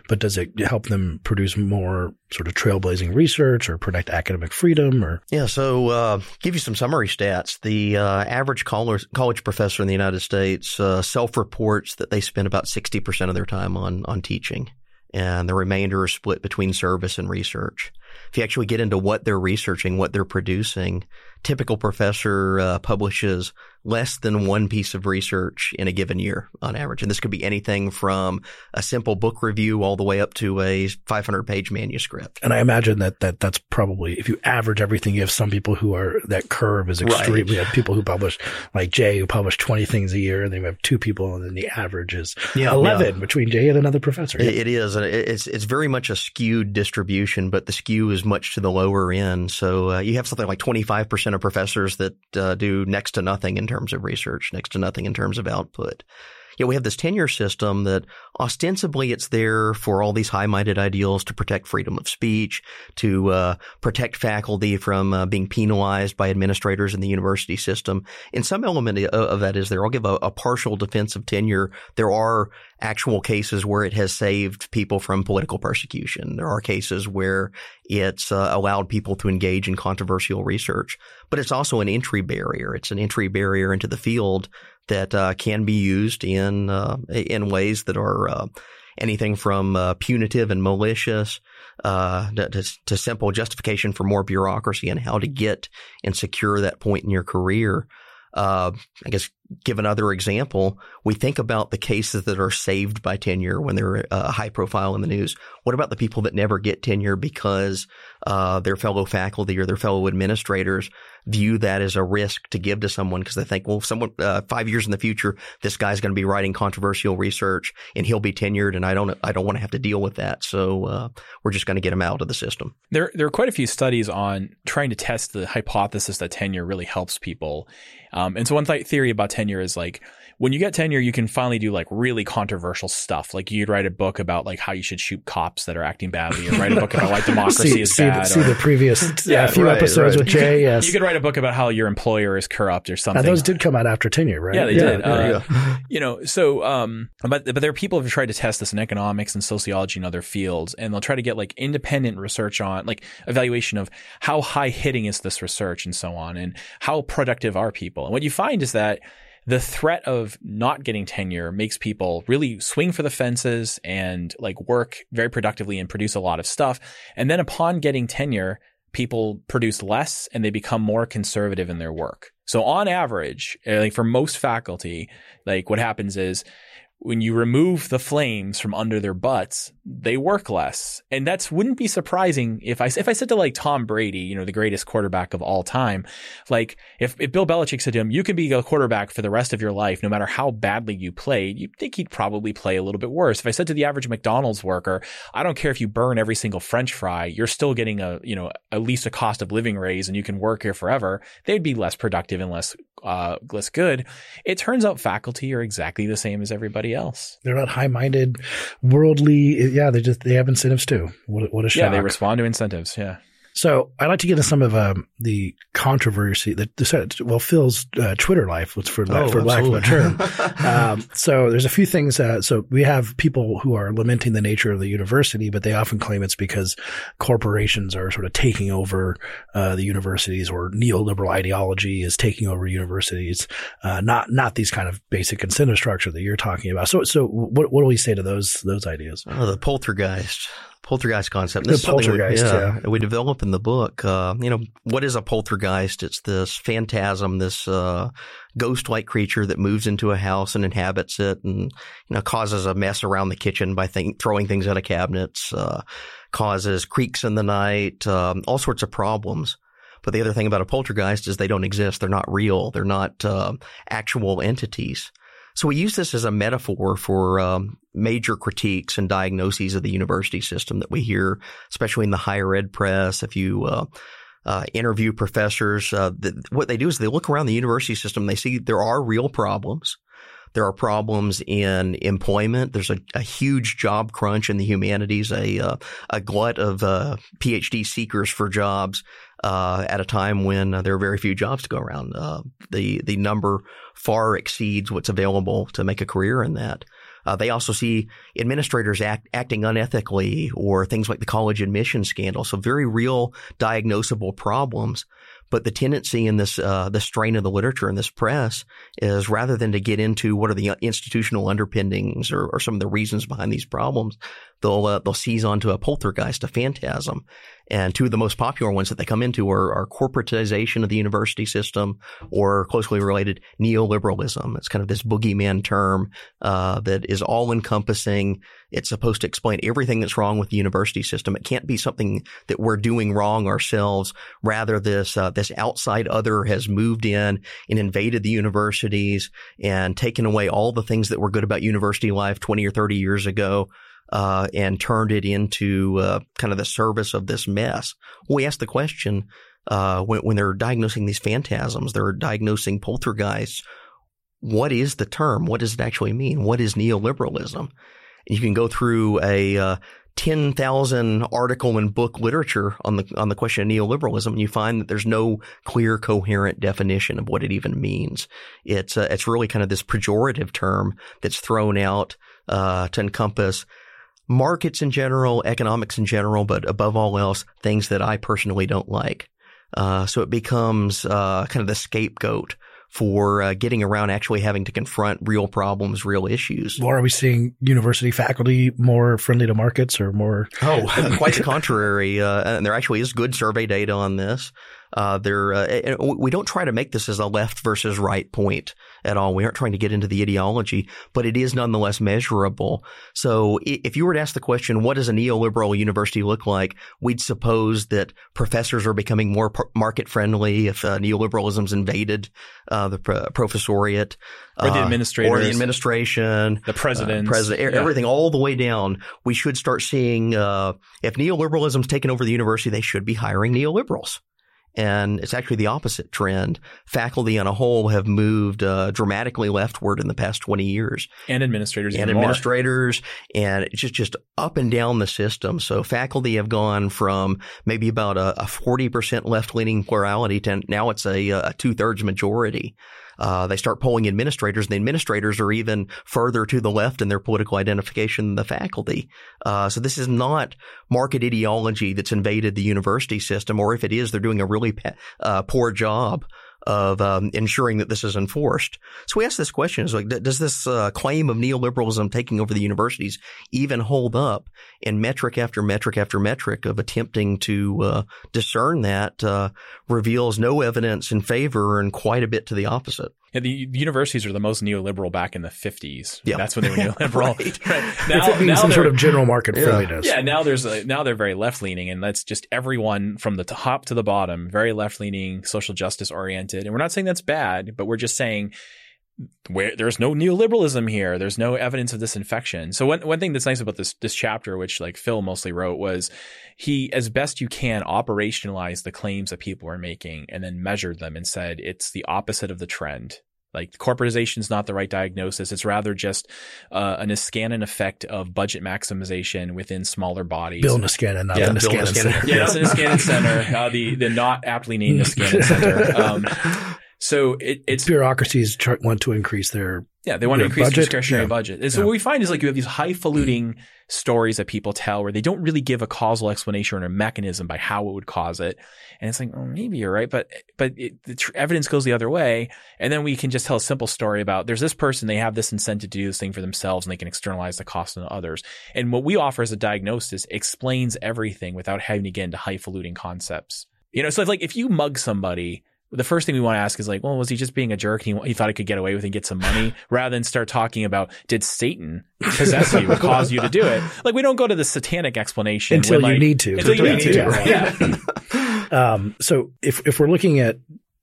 but does it help them produce more sort of trailblazing research or protect academic freedom? Or yeah, so uh, give you some summary stats. The uh, average college college professor in the United States uh, self reports that they spend about sixty percent of their time on on teaching, and the remainder is split between service and research. If you actually get into what they're researching, what they're producing, typical professor uh, publishes less than one piece of research in a given year on average. And this could be anything from a simple book review all the way up to a 500 page manuscript. And I imagine that, that that's probably, if you average everything, you have some people who are, that curve is extreme. Right. We have people who publish, like Jay, who publish 20 things a year, and then we have two people, and then the average is yeah, 11 yeah. between Jay and another professor. It, it is. It's, it's very much a skewed distribution, but the skew is much to the lower end. So uh, you have something like 25% of professors that uh, do next to nothing in terms of research, next to nothing in terms of output. Yet we have this tenure system that ostensibly it's there for all these high-minded ideals to protect freedom of speech, to uh, protect faculty from uh, being penalized by administrators in the university system. And some element of that is there. I'll give a, a partial defense of tenure. There are actual cases where it has saved people from political persecution. There are cases where it's uh, allowed people to engage in controversial research, but it's also an entry barrier. It's an entry barrier into the field that uh, can be used in uh, in ways that are uh, anything from uh, punitive and malicious uh, to, to, simple justification for more bureaucracy and how to get and secure that point in your career. Uh, I guess give another example, we think about the cases that are saved by tenure when they're uh, high profile in the news. What about the people that never get tenure because uh, their fellow faculty or their fellow administrators view that as a risk to give to someone because they think, well, someone uh, five years in the future, this guy's going to be writing controversial research and he'll be tenured, and I don't, I don't want to have to deal with that. So uh, we're just going to get him out of the system. There, there are quite a few studies on trying to test the hypothesis that tenure really helps people. Um, and so one th- theory about tenure is like when you get tenure, you can finally do like really controversial stuff. Like you'd write a book about like how you should shoot cops that are acting badly, or write a book about why democracy see, is see bad. The, see the previous yeah, few right, episodes right. with Jay. You yes, could, you could write a book about how your employer is corrupt or something. Now, those did come out after tenure, right? Yeah, they yeah, did. Uh, you, you know, so um, but but there are people who've tried to test this in economics and sociology and other fields, and they'll try to get like independent research on like evaluation of how high hitting is this research and so on, and how productive are people. And what you find is that the threat of not getting tenure makes people really swing for the fences and like work very productively and produce a lot of stuff. And then upon getting tenure, people produce less and they become more conservative in their work. So on average, uh, like for most faculty, like what happens is when you remove the flames from under their butts, they work less. And that's wouldn't be surprising if I if I said to like Tom Brady, you know, the greatest quarterback of all time, like if, if Bill Belichick said to him, you can be a quarterback for the rest of your life, no matter how badly you played, you think he'd probably play a little bit worse. If I said to the average McDonald's worker, I don't care if you burn every single French fry, you're still getting a, you know, at least a cost of living raise and you can work here forever, they'd be less productive and less uh, less good. It turns out faculty are exactly the same as everybody else. They're not high minded, worldly. Yeah, they just they have incentives too. What, what a shock. Yeah, they respond to incentives. Yeah. So I'd like to get into some of um, the controversy that the well Phil's uh, Twitter life was for oh, for lack of a term. um, so there's a few things. Uh, so we have people who are lamenting the nature of the university, but they often claim it's because corporations are sort of taking over uh, the universities, or neoliberal ideology is taking over universities. Uh, not not these kind of basic incentive structure that you're talking about. So so what what do we say to those those ideas? Oh, the poltergeist poltergeist concept. This the poltergeist, we, yeah, yeah. We develop in the book. Uh, you know, what is a poltergeist? It's this phantasm, this uh, ghost-like creature that moves into a house and inhabits it, and you know causes a mess around the kitchen by th- throwing things out of cabinets, uh, causes creaks in the night, um, all sorts of problems. But the other thing about a poltergeist is they don't exist. They're not real. They're not uh, actual entities. So we use this as a metaphor for um, major critiques and diagnoses of the university system that we hear, especially in the higher ed press. If you uh, uh, interview professors, uh, the, what they do is they look around the university system. They see there are real problems. There are problems in employment. There's a, a huge job crunch in the humanities, a uh, a glut of uh, PhD seekers for jobs uh, at a time when uh, there are very few jobs to go around. Uh, the the number far exceeds what's available to make a career in that. Uh, they also see administrators act, acting unethically or things like the college admission scandal. So very real diagnosable problems. But the tendency in this, uh, the strain of the literature in this press is rather than to get into what are the institutional underpinnings or, or some of the reasons behind these problems, they'll, uh, they'll seize onto a poltergeist, a phantasm. And two of the most popular ones that they come into are, are corporatization of the university system or closely related neoliberalism. It's kind of this boogeyman term uh, that is all encompassing. It's supposed to explain everything that's wrong with the university system. It can't be something that we're doing wrong ourselves. Rather, this uh, this outside other has moved in and invaded the universities and taken away all the things that were good about university life 20 or 30 years ago uh, and turned it into uh, kind of the service of this mess. we ask the question uh, when, when they're diagnosing these phantasms, they're diagnosing poltergeists. What is the term? What does it actually mean? What is neoliberalism? You can go through a uh, 10,000 article and book literature on the on the question of neoliberalism, and you find that there's no clear, coherent definition of what it even means. It's uh, it's really kind of this pejorative term that's thrown out uh, to encompass markets in general, economics in general, but above all else, things that I personally don't like. Uh, so it becomes uh, kind of the scapegoat for uh, getting around actually having to confront real problems, real issues. Or are we seeing university faculty more friendly to markets or more? Oh, quite the contrary. Uh, and there actually is good survey data on this. Uh, there, uh, we don't try to make this as a left versus right point at all. We aren't trying to get into the ideology, but it is nonetheless measurable. So if you were to ask the question, what does a neoliberal university look like? We'd suppose that professors are becoming more market friendly if uh, neoliberalism's invaded uh, the professoriate. Or the administrators. Uh, or the administration. The president. Uh, president, yeah. everything all the way down. We should start seeing, uh, if neoliberalism's taken over the university, they should be hiring neoliberals. And it's actually the opposite trend. Faculty on a whole have moved uh, dramatically leftward in the past 20 years. And administrators. And administrators. More. And it's just, just up and down the system. So faculty have gone from maybe about a, a 40% left leaning plurality to now it's a, a two thirds majority. Uh, they start polling administrators, and the administrators are even further to the left in their political identification than the faculty. Uh, so this is not market ideology that's invaded the university system, or if it is, they're doing a really uh, poor job of um, ensuring that this is enforced. So we ask this question: Is like, does this uh, claim of neoliberalism taking over the universities even hold up in metric after metric after metric of attempting to uh, discern that uh, reveals no evidence in favor and quite a bit to the opposite. Yeah, the, the universities are the most neoliberal back in the 50s. Yeah. That's when they were neoliberal. Right. Right. Now, if it means some sort of general market Yeah. friendliness. Yeah, now there's a, now they're very left leaning, and that's just everyone from the top to the bottom, very left leaning, social justice oriented. And we're not saying that's bad, but we're just saying where there's no neoliberalism here. There's no evidence of this infection. So one one thing that's nice about this this chapter, which like Phil mostly wrote, was he as best you can operationalized the claims that people are making and then measured them and said it's the opposite of the trend. Like corporatization is not the right diagnosis. It's rather just uh, an Niskanen effect of budget maximization within smaller bodies. Bill Niskanen, not Yeah, the Bill Niskanen Niskanen. Center. Yeah, that's the Niskanen Center, uh, the the not aptly named Niskanen Center. Um, so it, it's Bureaucracies try, want to increase their yeah, they want to increase budget, discretionary yeah. budget. And so Yeah. what we find is like you have these highfalutin mm. stories that people tell where they don't really give a causal explanation or a mechanism by how it would cause it. And it's like, oh, maybe you're right, but but it, the tr- evidence goes the other way. And then we can just tell a simple story about there's this person, they have this incentive to do this thing for themselves, and they can externalize the cost on others. And what we offer as a diagnosis explains everything without having to get into highfalutin concepts. You know, so if like if you mug somebody the first thing we want to ask is like, well, was he just being a jerk? And he, he thought he could get away with it and get some money rather than start talking about, did Satan possess you or cause you to do it? Like, we don't go to the satanic explanation until when, you like- need to. Until you need to. Yeah. Yeah. Um, so if if we're looking at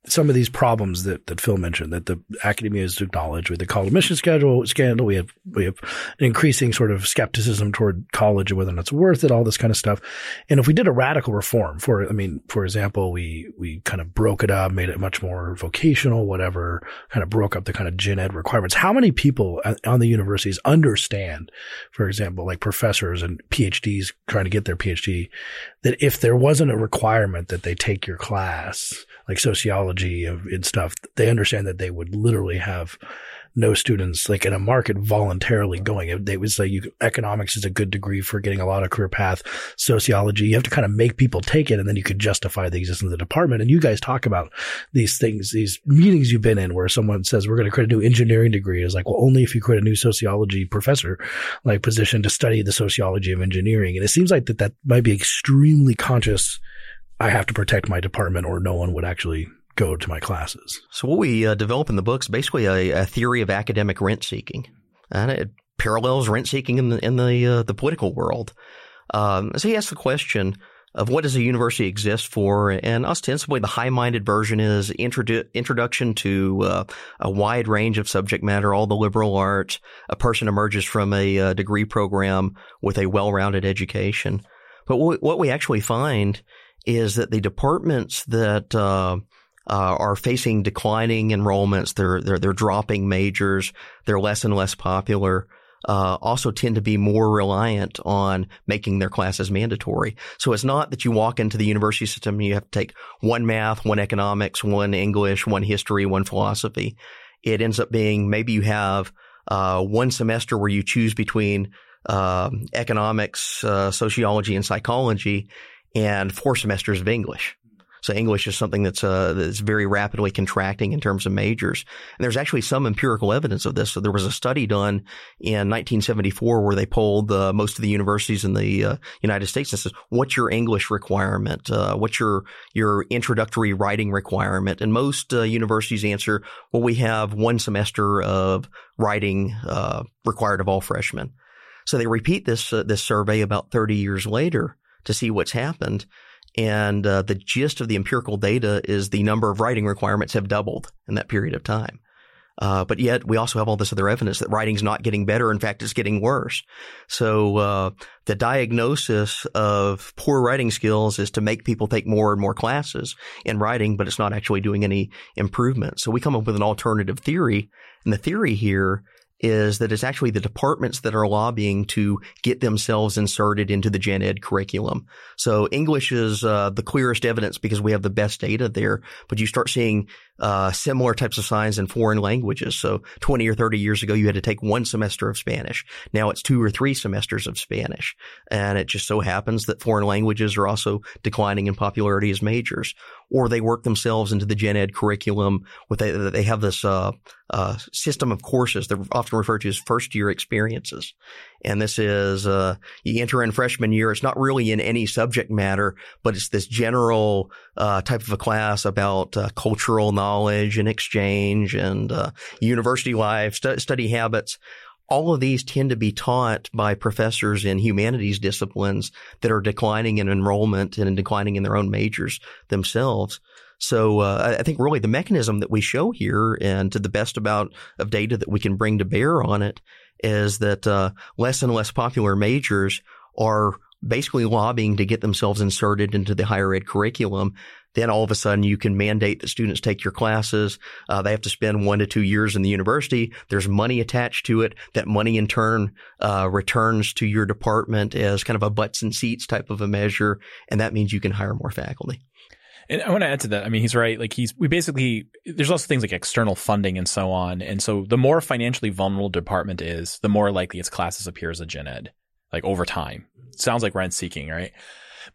some of these problems that, that Phil mentioned that the academia has acknowledged with the college admission schedule scandal, we have we have an increasing sort of skepticism toward college and whether or not it's worth it, all this kind of stuff. And if we did a radical reform, for I mean, for example, we we kind of broke it up, made it much more vocational, whatever, kind of broke up the kind of gen ed requirements. How many people on the universities understand, for example, like professors and PhDs trying to get their PhD, that if there wasn't a requirement that they take your class, like sociology of- and stuff, they understand that they would literally have no students like in a market voluntarily going. If They would say you, economics is a good degree for getting a lot of career path. Sociology, you have to kind of make people take it and then you could justify the existence of the department. And you guys talk about these things, these meetings you've been in where someone says, we're going to create a new engineering degree. It's like, well, only if you create a new sociology professor like position to study the sociology of engineering. And it seems like that that might be extremely conscious. I have to protect my department or no one would actually go to my classes. So what we uh, develop in the book is basically a, a theory of academic rent seeking, and it parallels rent seeking in the in the uh, the political world. Um, so he asks the question of what does a university exist for, and ostensibly the high-minded version is introdu- introduction to uh, a wide range of subject matter, all the liberal arts. A person emerges from a uh, degree program with a well-rounded education. But what, what we actually find is that the departments that uh, are facing declining enrollments. They're they're they're dropping majors. They're less and less popular. Uh, also tend to be more reliant on making their classes mandatory. So it's not that you walk into the university system and you have to take one math, one economics, one English, one history, one philosophy. It ends up being maybe you have uh, one semester where you choose between um economics, uh, sociology, and psychology, and four semesters of English. So English is something that's uh, that's very rapidly contracting in terms of majors. And there's actually some empirical evidence of this. So there was a study done in 1974 where they polled uh, most of the universities in the uh, United States and says, "What's your English requirement? Uh, what's your your introductory writing requirement?" And most uh, universities answer, "Well, we have one semester of writing uh, required of all freshmen." So they repeat this this survey about 30 years later to see what's happened. And uh, the gist of the empirical data is the number of writing requirements have doubled in that period of time. Uh, but yet we also have all this other evidence that writing's not getting better. In fact, it's getting worse. So uh, the diagnosis of poor writing skills is to make people take more and more classes in writing, but it's not actually doing any improvement. So we come up with an alternative theory, and the theory here is that it's actually the departments that are lobbying to get themselves inserted into the gen ed curriculum. So English is uh, the clearest evidence because we have the best data there, but you start seeing uh, similar types of signs in foreign languages. So 20 or 30 years ago, you had to take one semester of Spanish. Now it's two or three semesters of Spanish. And it just so happens that foreign languages are also declining in popularity as majors. Or they work themselves into the gen ed curriculum. With they, they have this uh, uh, system of courses. They're often referred to as first year experiences. And this is uh, you enter in freshman year. It's not really in any subject matter, but it's this general uh, type of a class about uh, cultural knowledge and exchange and uh, university life, stu- study habits all of these tend to be taught by professors in humanities disciplines that are declining in enrollment and declining in their own majors themselves. So uh, I think really the mechanism that we show here, and to the best about of data that we can bring to bear on it, is that uh, less and less popular majors are basically lobbying to get themselves inserted into the higher ed curriculum then all of a sudden you can mandate that students take your classes. Uh, they have to spend one to two years in the university. There's money attached to it. That money in turn uh, returns to your department as kind of a butts and seats type of a measure, and that means you can hire more faculty. And I want to add to that. I mean, he's right. Like he's, we basically, there's also things like external funding and so on. And so the more financially vulnerable department is, the more likely its classes appear as a gen ed, like over time. Sounds like rent seeking, right?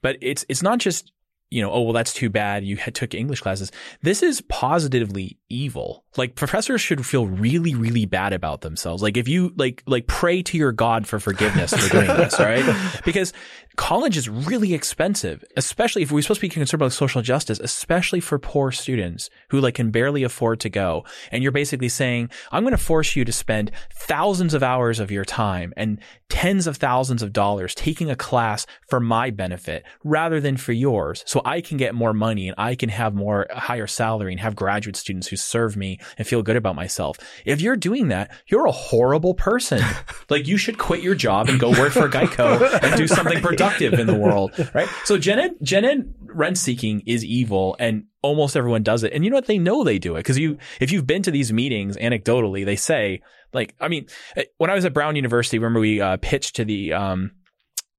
But it's, it's not just you know, oh, well, that's too bad. You had, took English classes. This is positively evil. Like professors should feel really, really bad about themselves. Like if you like, like pray to your God for forgiveness for doing this, right? Because college is really expensive, especially if we're supposed to be concerned about social justice, especially for poor students who like can barely afford to go. And you're basically saying, I'm going to force you to spend thousands of hours of your time and tens of thousands of dollars taking a class for my benefit rather than for yours. So I can get more money and I can have more higher salary and have graduate students who serve me and feel good about myself. If you're doing that, you're a horrible person. like you should quit your job and go work for Geico and do something productive in the world, right? So Gen Ed, Gen Ed rent seeking is evil and almost everyone does it. And you know what? They know they do it because you, if you've been to these meetings anecdotally, they say like, I mean, eh, when I was at Brown University, remember we uh, pitched to the, um,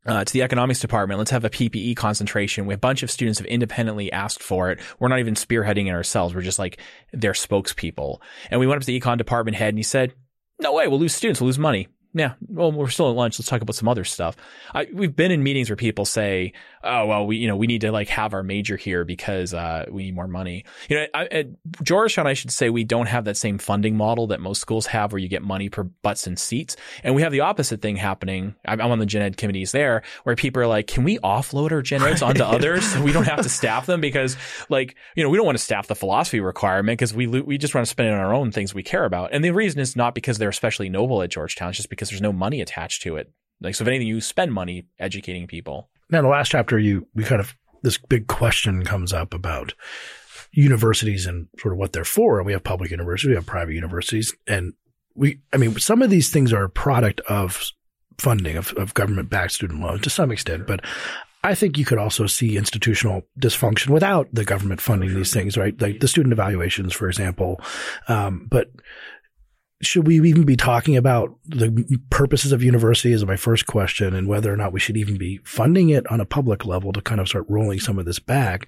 uh, to the economics department, let's have a PPE concentration. We have a bunch of students have independently asked for it. We're not even spearheading it ourselves. We're just like their spokespeople. And we went up to the econ department head and he said, no way, we'll lose students, we'll lose money yeah, well, we're still at lunch. Let's talk about some other stuff. I, we've been in meetings where people say, "Oh, well, we, you know, we need to like have our major here because uh, we need more money." You know, I, at Georgetown, I should say we don't have that same funding model that most schools have, where you get money per butts and seats, and we have the opposite thing happening. I'm, I'm on the gen ed committees there, where people are like, "Can we offload our gen eds onto others so we don't have to staff them?" Because, like, you know, we don't want to staff the philosophy requirement because we we just want to spend it on our own things we care about, and the reason is not because they're especially noble at Georgetown; it's just because there's no money attached to it. Like, so if anything, you spend money educating people. Now, the last chapter, you we kind of this big question comes up about universities and sort of what they're for. And we have public universities, we have private universities, and we, I mean, some of these things are a product of funding of, of government backed student loans to some extent, but I think you could also see institutional dysfunction without the government funding these things, right? Like the student evaluations, for example. Um, but should we even be talking about the purposes of university is my first question and whether or not we should even be funding it on a public level to kind of start rolling some of this back.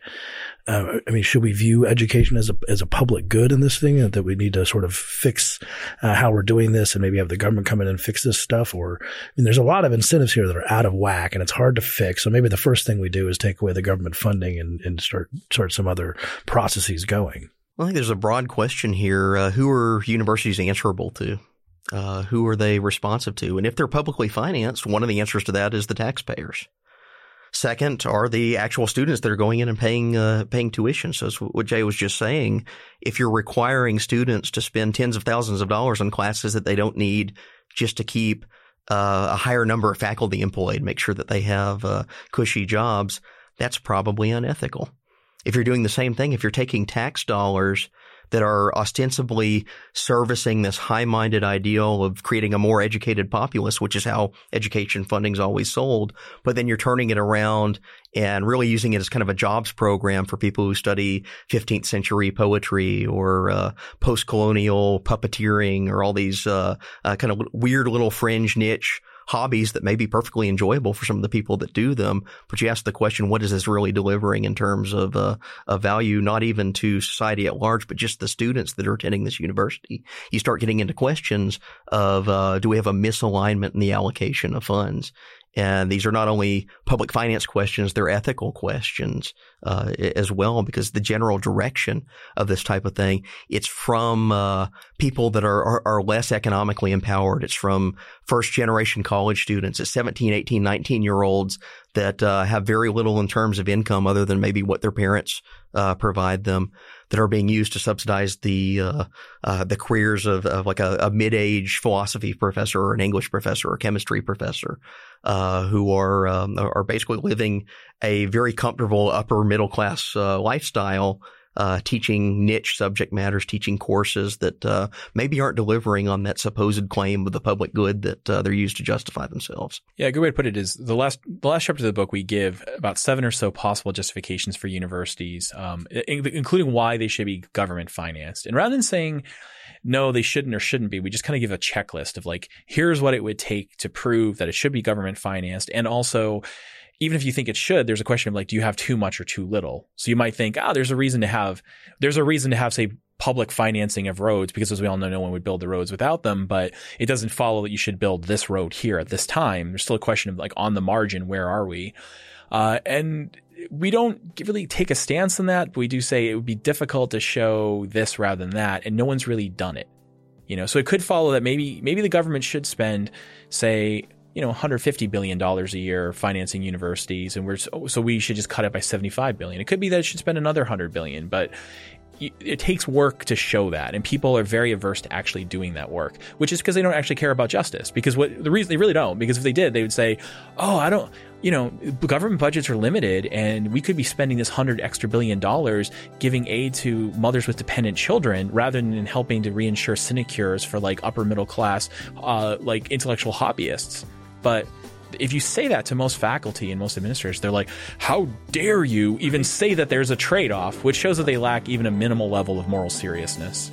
Uh, I mean, should we view education as a, as a public good in this thing that we need to sort of fix uh, how we're doing this and maybe have the government come in and fix this stuff? Or, I mean, there's a lot of incentives here that are out of whack and it's hard to fix. So maybe the first thing we do is take away the government funding and, and start, start some other processes going. I think there's a broad question here. Uh, who are universities answerable to? Uh, who are they responsive to? And if they're publicly financed, one of the answers to that is the taxpayers. Second are the actual students that are going in and paying uh, paying tuition. So what Jay was just saying. If you're requiring students to spend tens of thousands of dollars on classes that they don't need just to keep uh, a higher number of faculty employed, make sure that they have uh, cushy jobs, that's probably unethical. If you're doing the same thing, if you're taking tax dollars that are ostensibly servicing this high-minded ideal of creating a more educated populace, which is how education funding is always sold, but then you're turning it around and really using it as kind of a jobs program for people who study 15th century poetry or uh, post-colonial puppeteering or all these uh, uh, kind of weird little fringe niche hobbies that may be perfectly enjoyable for some of the people that do them. But you ask the question, what is this really delivering in terms of, uh, of value, not even to society at large, but just the students that are attending this university? You start getting into questions of, uh, do we have a misalignment in the allocation of funds? And these are not only public finance questions, they're ethical questions uh, as well, because the general direction of this type of thing, it's from uh, people that are, are, are, less economically empowered. It's from first generation college students. It's 17, 18, 19 year olds that uh, have very little in terms of income other than maybe what their parents uh, provide them that are being used to subsidize the uh, uh, the careers of, of like a, a mid age philosophy professor or an English professor or chemistry professor, uh, who are um, are basically living a very comfortable upper middle class uh, lifestyle uh, teaching niche subject matters, teaching courses that uh, maybe aren't delivering on that supposed claim of the public good that uh, they're used to justify themselves. Yeah, a good way to put it is the last the last chapter of the book we give about seven or so possible justifications for universities, um, including why they should be government financed. And rather than saying no, they shouldn't or shouldn't be. We just kind of give a checklist of like, here's what it would take to prove that it should be government financed. And also, even if you think it should, there's a question of like, do you have too much or too little? So you might think, ah, oh, there's a reason to have, there's a reason to have, say, public financing of roads because as we all know, no one would build the roads without them, but it doesn't follow that you should build this road here at this time. There's still a question of like on the margin, where are we? Uh, and we don't really take a stance on that, but we do say it would be difficult to show this rather than that. And no one's really done it. You know, so it could follow that maybe, maybe the government should spend, say, you know 150 billion dollars a year financing universities and we're so we should just cut it by 75 billion. It could be that it should spend another 100 billion but it takes work to show that and people are very averse to actually doing that work which is because they don't actually care about justice because what the reason they really don't because if they did they would say oh i don't you know government budgets are limited and we could be spending this 100 extra billion dollars giving aid to mothers with dependent children rather than helping to reinsure sinecures for like upper middle class uh, like intellectual hobbyists but if you say that to most faculty and most administrators, they're like, how dare you even say that there's a trade off, which shows that they lack even a minimal level of moral seriousness.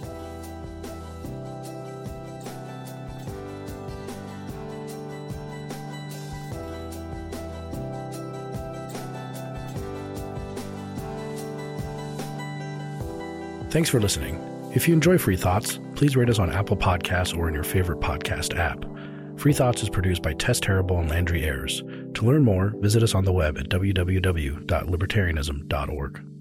Thanks for listening. If you enjoy Free Thoughts, please rate us on Apple Podcasts or in your favorite podcast app. Free Thoughts is produced by Tess Terrible and Landry Ayres. To learn more, visit us on the web at www.libertarianism.org.